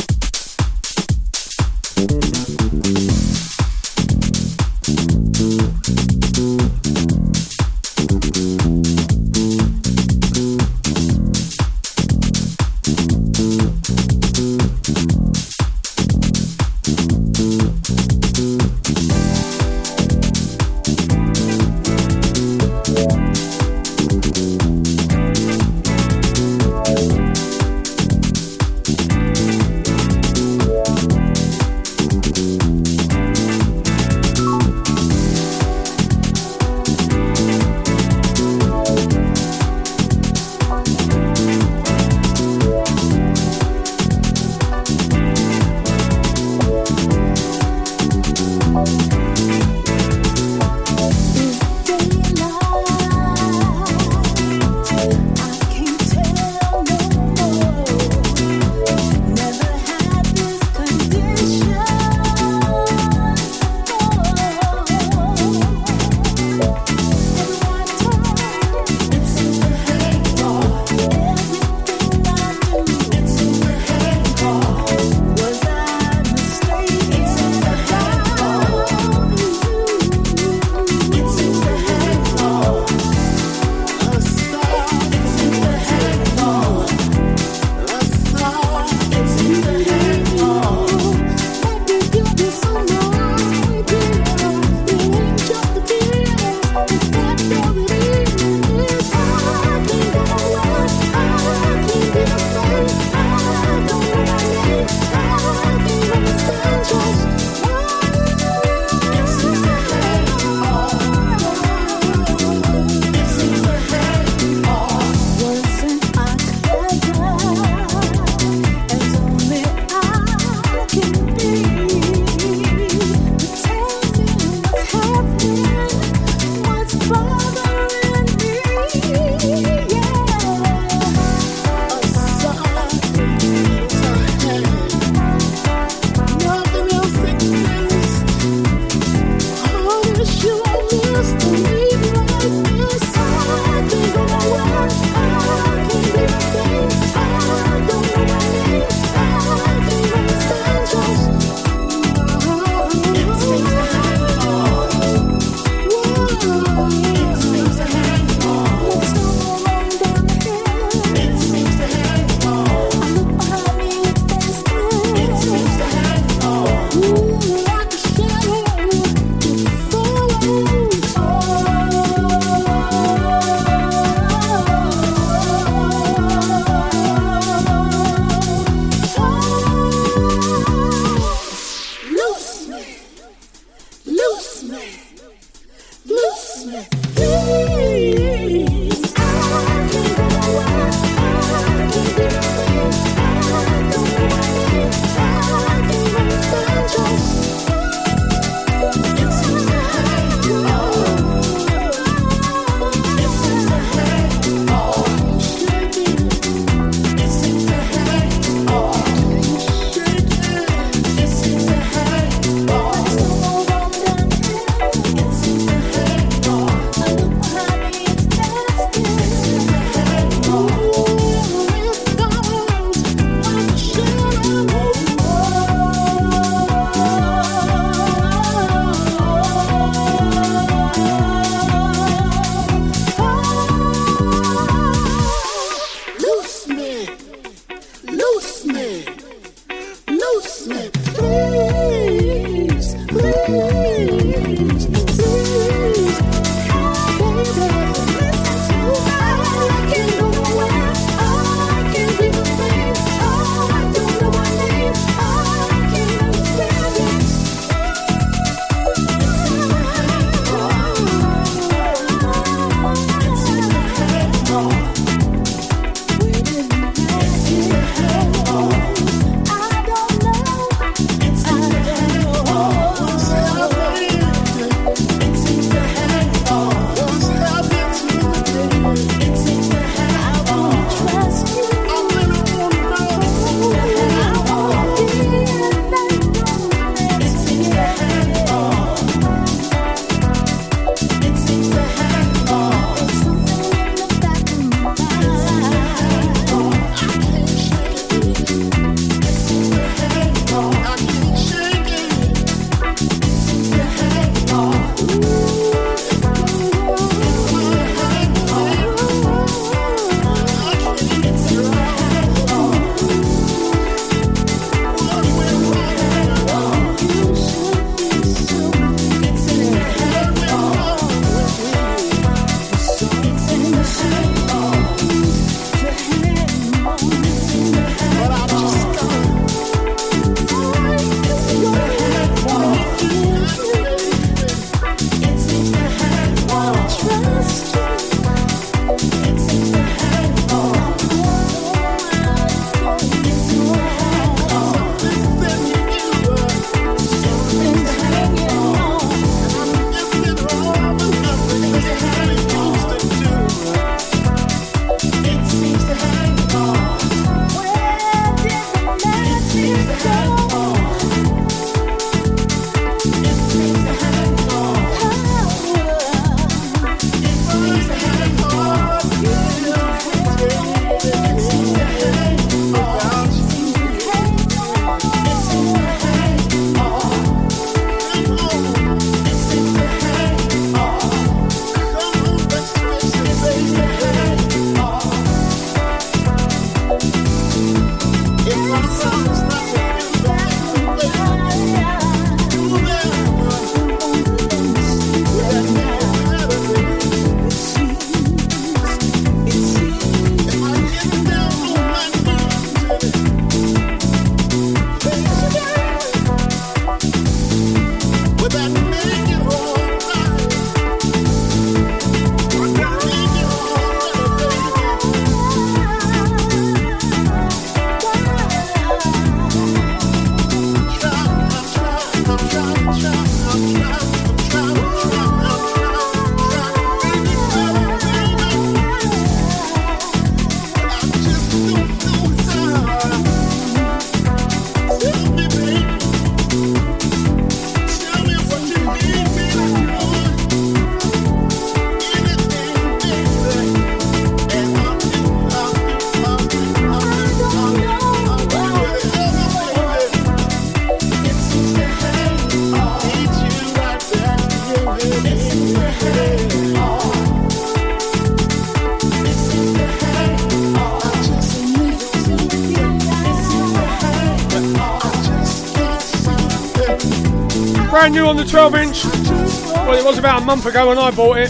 12 inch. Well, it was about a month ago when I bought it.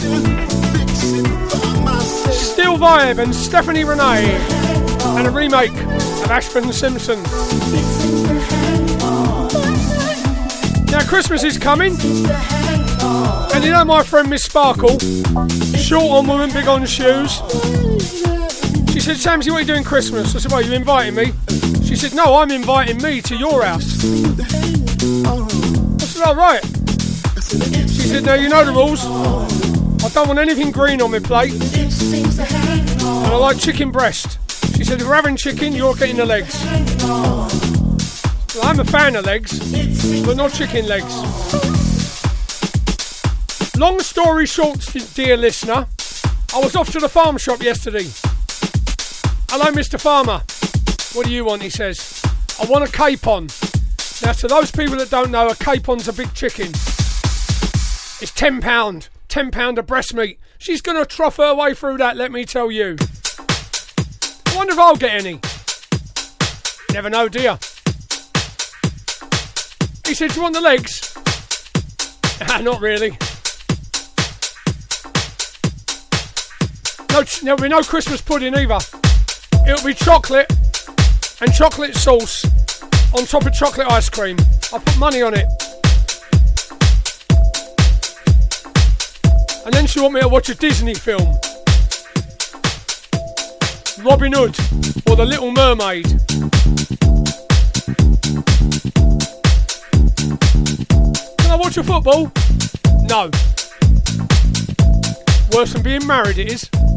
Steel Vybe and Stephanie Renee. And a remake of Ashford Simpson. Now, Christmas is coming. And you know my friend Miss Sparkle, short on women, big on shoes. She said, Samsy, what are you doing Christmas? I said, well, you inviting me? She said, no, I'm inviting me to your house. I said, oh, right. Now you know the rules. I don't want anything green on my plate. And I like chicken breast. She said, if we're having chicken, you're getting the legs. Well, I'm a fan of legs, but not chicken legs. Long story short, dear listener, I was off to the farm shop yesterday. Hello, Mr. Farmer. What do you want? He says. I want a capon. Now, to those people that don't know, a capon's a big chicken. It's £10. £10 of breast meat. She's to trough her way through that, let me tell you. I wonder if I'll get any. Never know, you? He said, Do you want the legs? Ah, not really. No, there'll be no Christmas pudding either. It'll be chocolate and chocolate sauce on top of chocolate ice cream. I put money on it. And then she want me to watch a Disney film. Robin Hood or The Little Mermaid. Can I watch a football? No. Worse than being married, it is.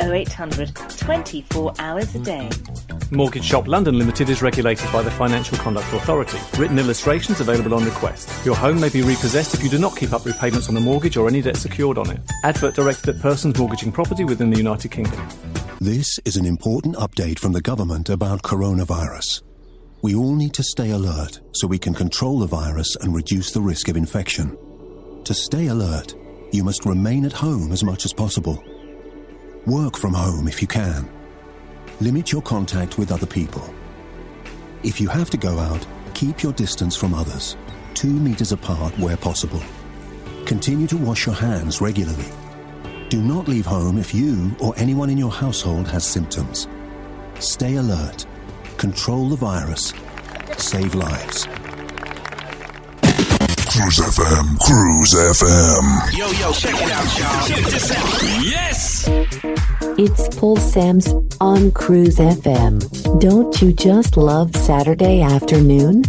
0800 24 hours a day. Mortgage Shop London Limited is regulated by the Financial Conduct Authority. Written illustrations available on request. Your home may be repossessed if you do not keep up repayments on the mortgage or any debt secured on it. Advert directed at persons mortgaging property within the United Kingdom. This is an important update from the government about coronavirus. We all need to stay alert so we can control the virus and reduce the risk of infection. To stay alert, you must remain at home as much as possible. Work from home if you can. Limit your contact with other people. If you have to go out, keep your distance from others, two meters apart where possible. Continue to wash your hands regularly. Do not leave home if you or anyone in your household has symptoms. Stay alert. Control the virus. Save lives. Cruise FM, Cruise FM. Yo, yo, check it out, y'all. Check this out. Yes! It's Paul Sams on Cruise FM. Don't you just love Saturday afternoon?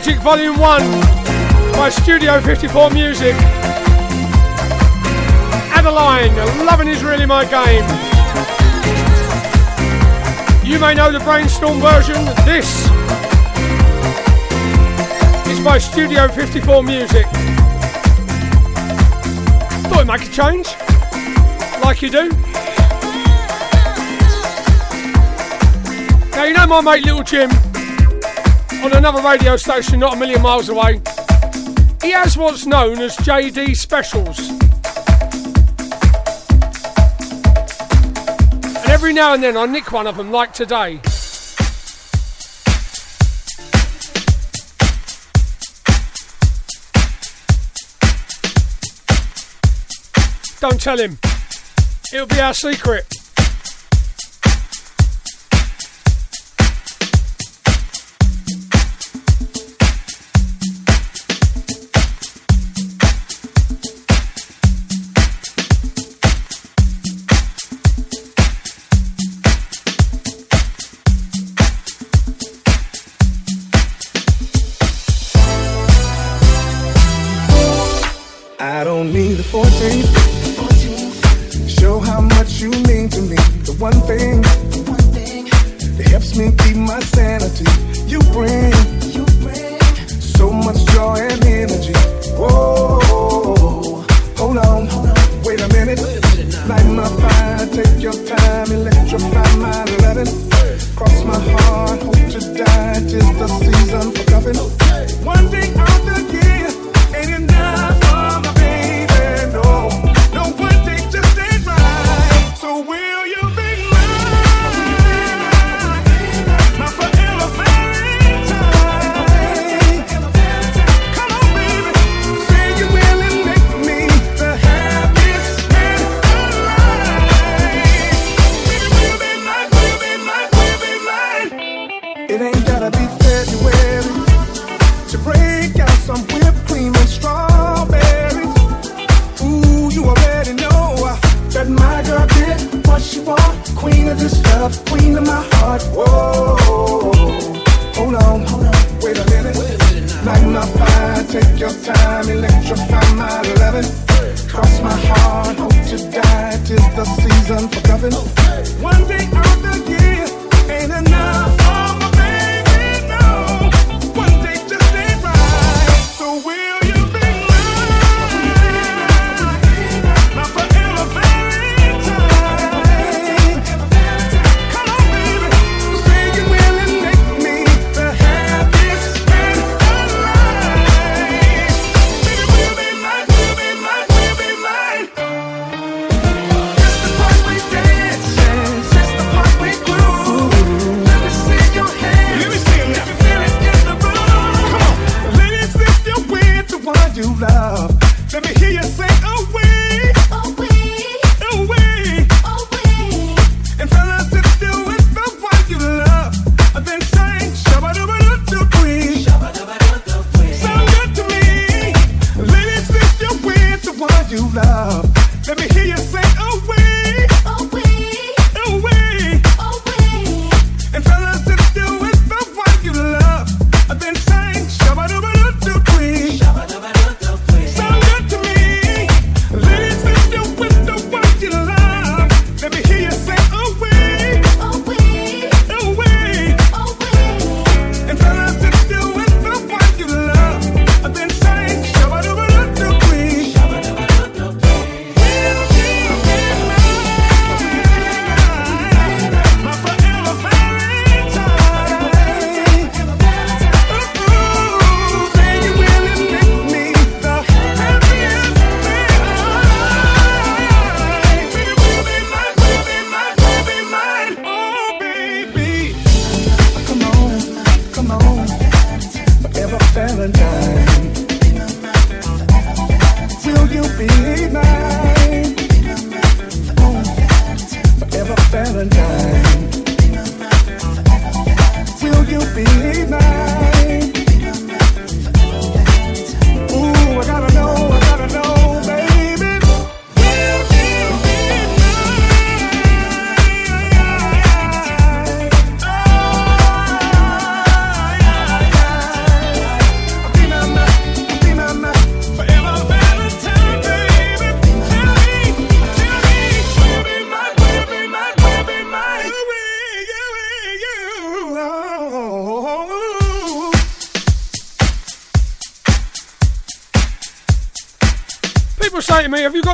Magic Volume 1 by Studio 54 Music. Adeline, loving is really my game. You may know the Brainstorm version, this is by Studio 54 Music. Thought it make a change, like you do. Now you know my mate Little Jim on another radio station not a million miles away. He has what's known as JD Specials. And every now and then I nick one of them, like today. Don't tell him. It'll be our secret.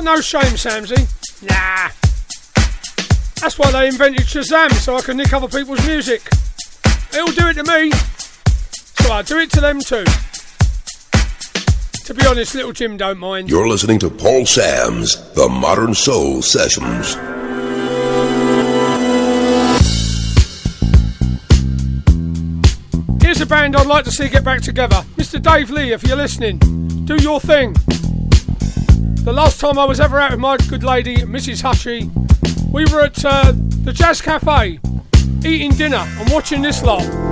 No shame, Samsy? Nah. That's why they invented Shazam, so I can nick other people's music. They'll do it to me, so I'll do it to them too. To be honest, little Jim don't mind. You're listening to Paul Sam's The Modern Soul Sessions. Here's a band I'd like to see get back together. Mr. Dave Lee, if you're listening, do your thing. The last time I was ever out with my good lady, Mrs. Hutchie, we were at uh, the Jazz Cafe eating dinner and watching this lot.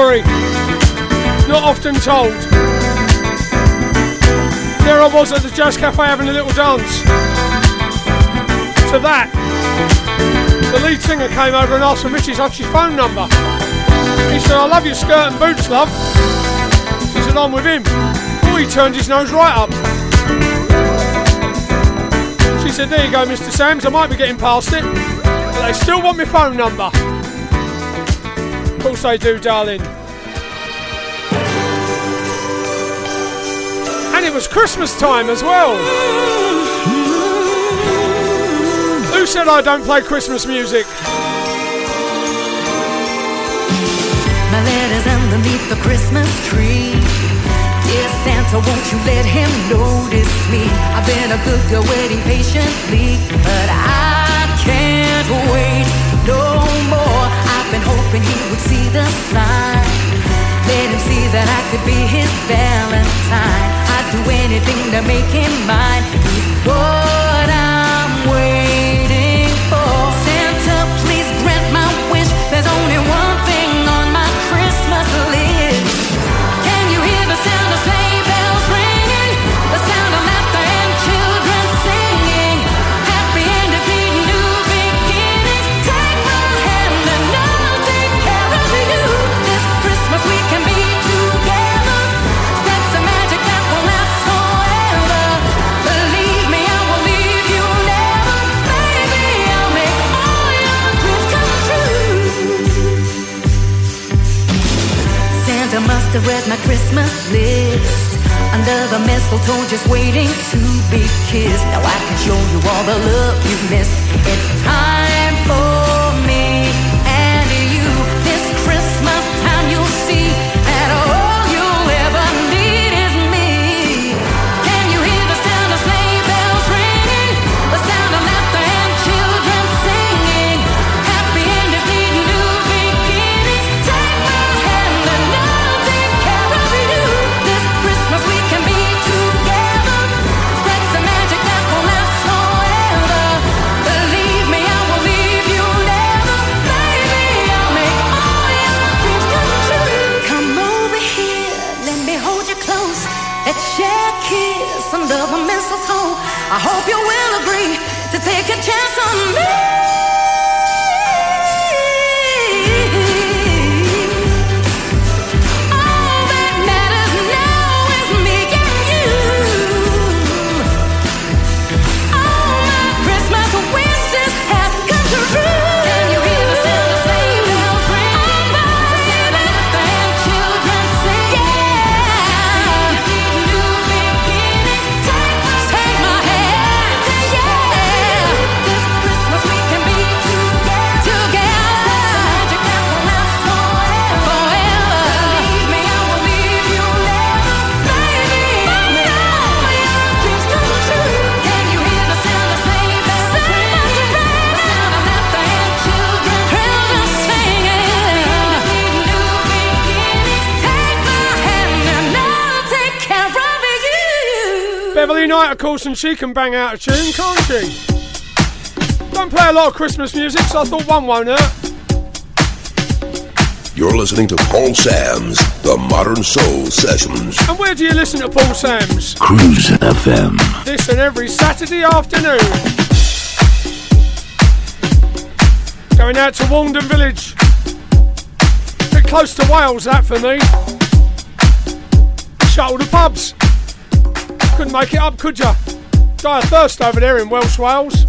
Story, not often told. There I was at the Jazz Cafe having a little dance. To that, the lead singer came over and asked for Mrs. Hutch's phone number. He said, I love your skirt and boots, love. She said, I'm with him. Oh, he turned his nose right up. She said, There you go, Mr. Sams, I might be getting past it. But they still want my phone number. Course they do, darling. And it was Christmas time as well. Who said I don't play Christmas music? My letter's underneath the Christmas tree. Dear Santa, won't you let him notice me? I've been a good girl waiting patiently, but I can't wait no more. Been hoping he would see the sign. Let him see that I could be his Valentine. I'd do anything to make him mine. What must have read my Christmas list. Under the mistletoe, just waiting to be kissed. Now I can show you all the love you missed. It's time for Beverley Knight, of course, and she can bang out a tune, can't she? Don't play a lot of Christmas music, so I thought one won't hurt. You're listening to Paul Sam's The Modern Soul Sessions. And where do you listen to Paul Sams? Cruise FM. This and every Saturday afternoon. Going out to Walden Village. Bit close to Wales, that for me. Shut all the pubs. Make it up, could you? Die of thirst over there in Welsh Wales.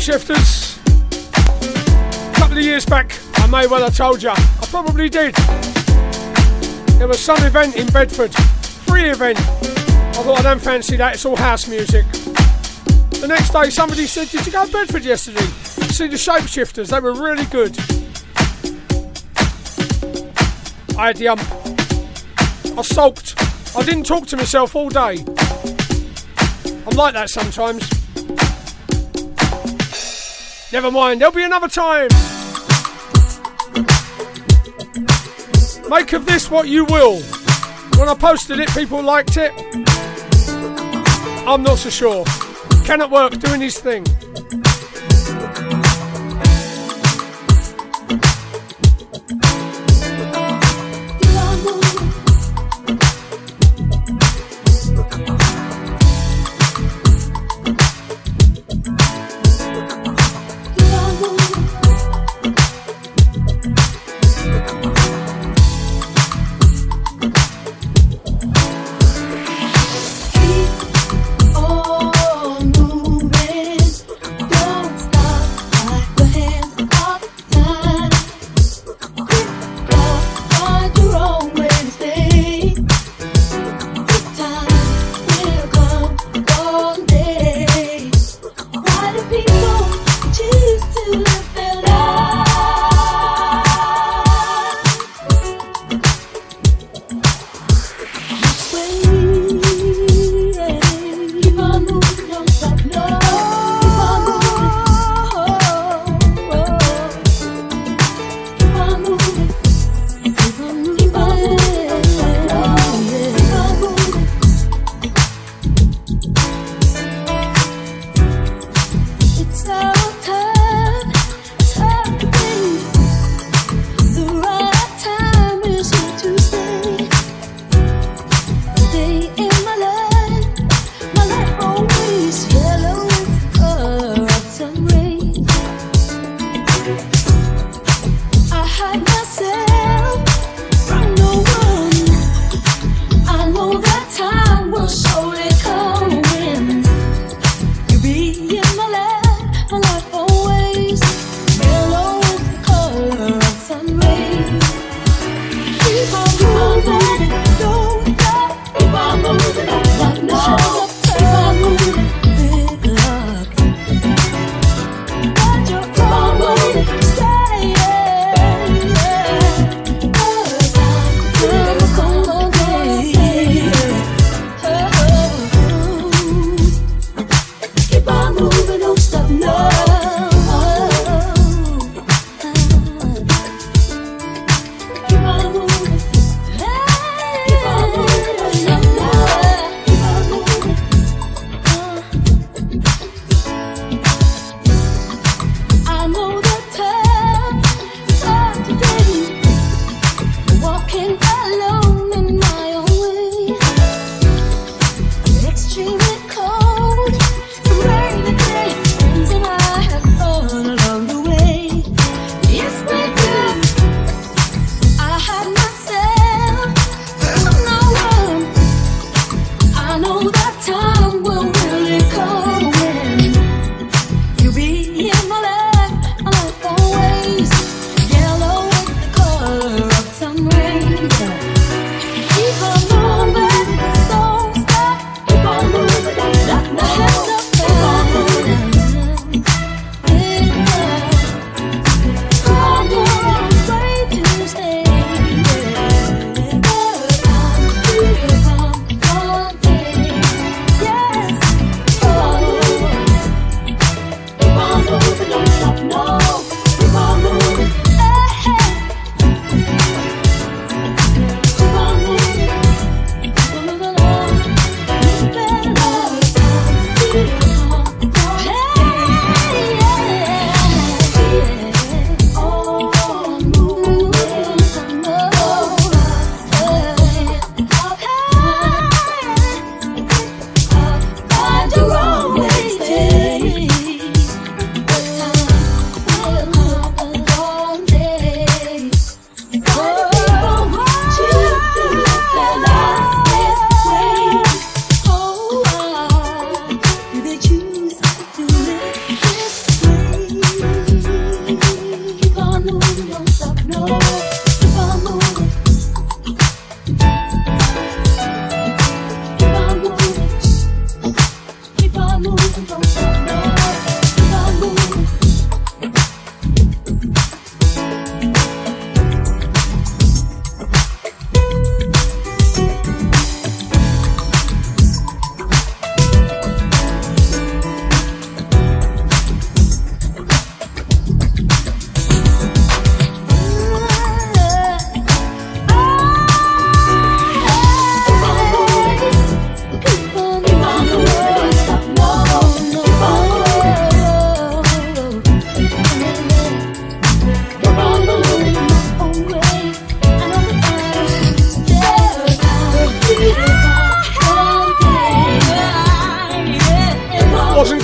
Shapeshifters. A couple of years back, I may well have told you. I probably did. There was some event in Bedford, free event. I thought I don't fancy that. It's all house music. The next day, somebody said, "Did you go to Bedford yesterday? See the shapeshifters? They were really good." I had the ump. I sulked. I didn't talk to myself all day. I'm like that sometimes. Never mind, there'll be another time. Make of this what you will. When I posted it, people liked it. I'm not so sure. Can it work doing his thing?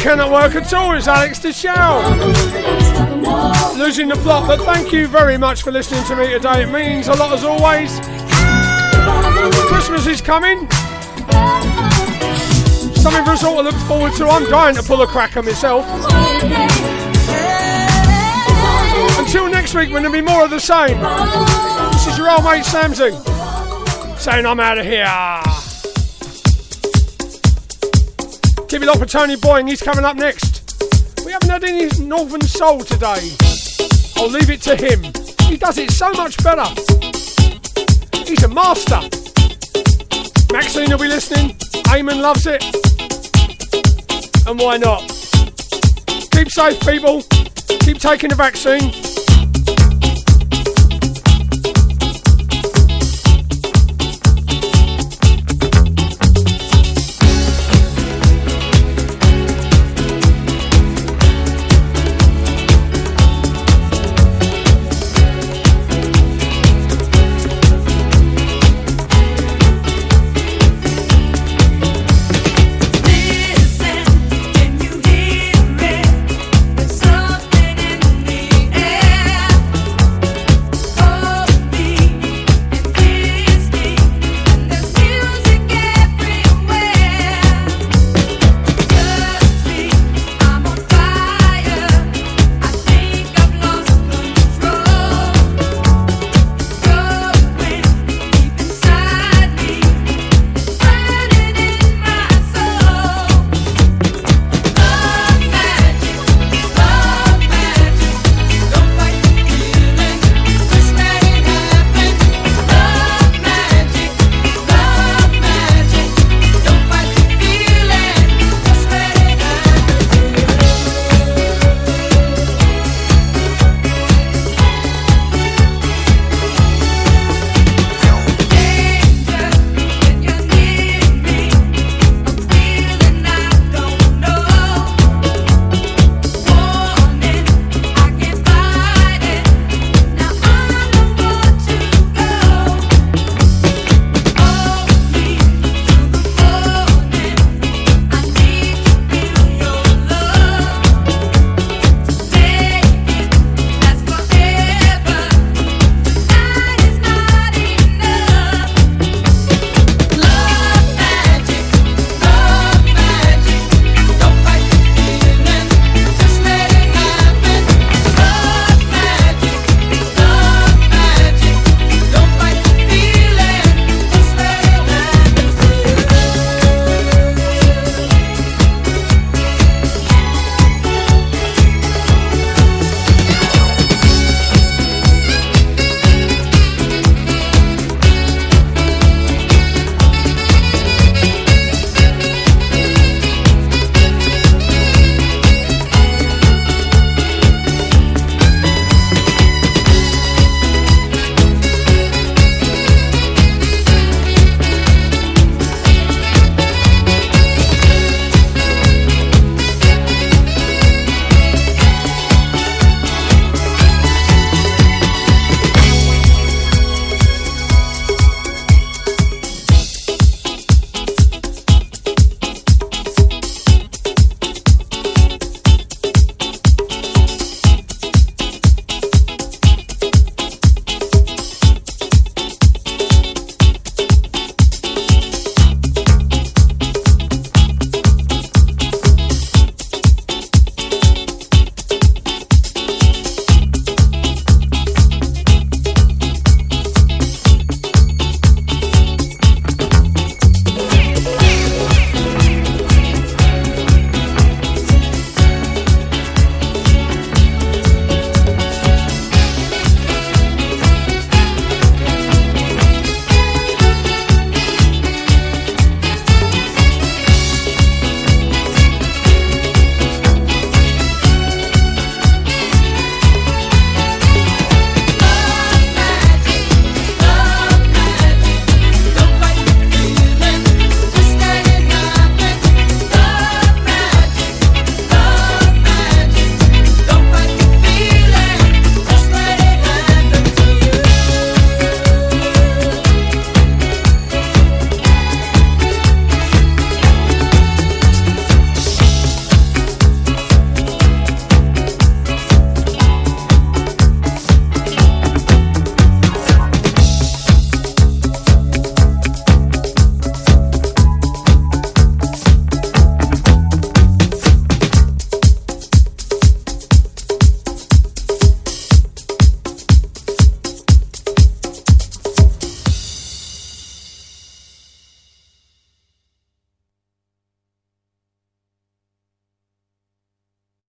Cannot work at all. It's Alex Di Cio. Losing the plot, but thank you very much for listening to me today. It means a lot as always. Christmas is coming. Something for us all to look forward to. I'm dying to pull a cracker myself. Until next week, when there'll be more of the same. This is your old mate Samsy saying I'm out of here. Give it up for Tony Boying, he's coming up next. We haven't had any Northern Soul today. I'll leave it to him. He does it so much better. He's a master. Maxine will be listening. Eamon loves it. And why not? Keep safe, people. Keep taking the vaccine.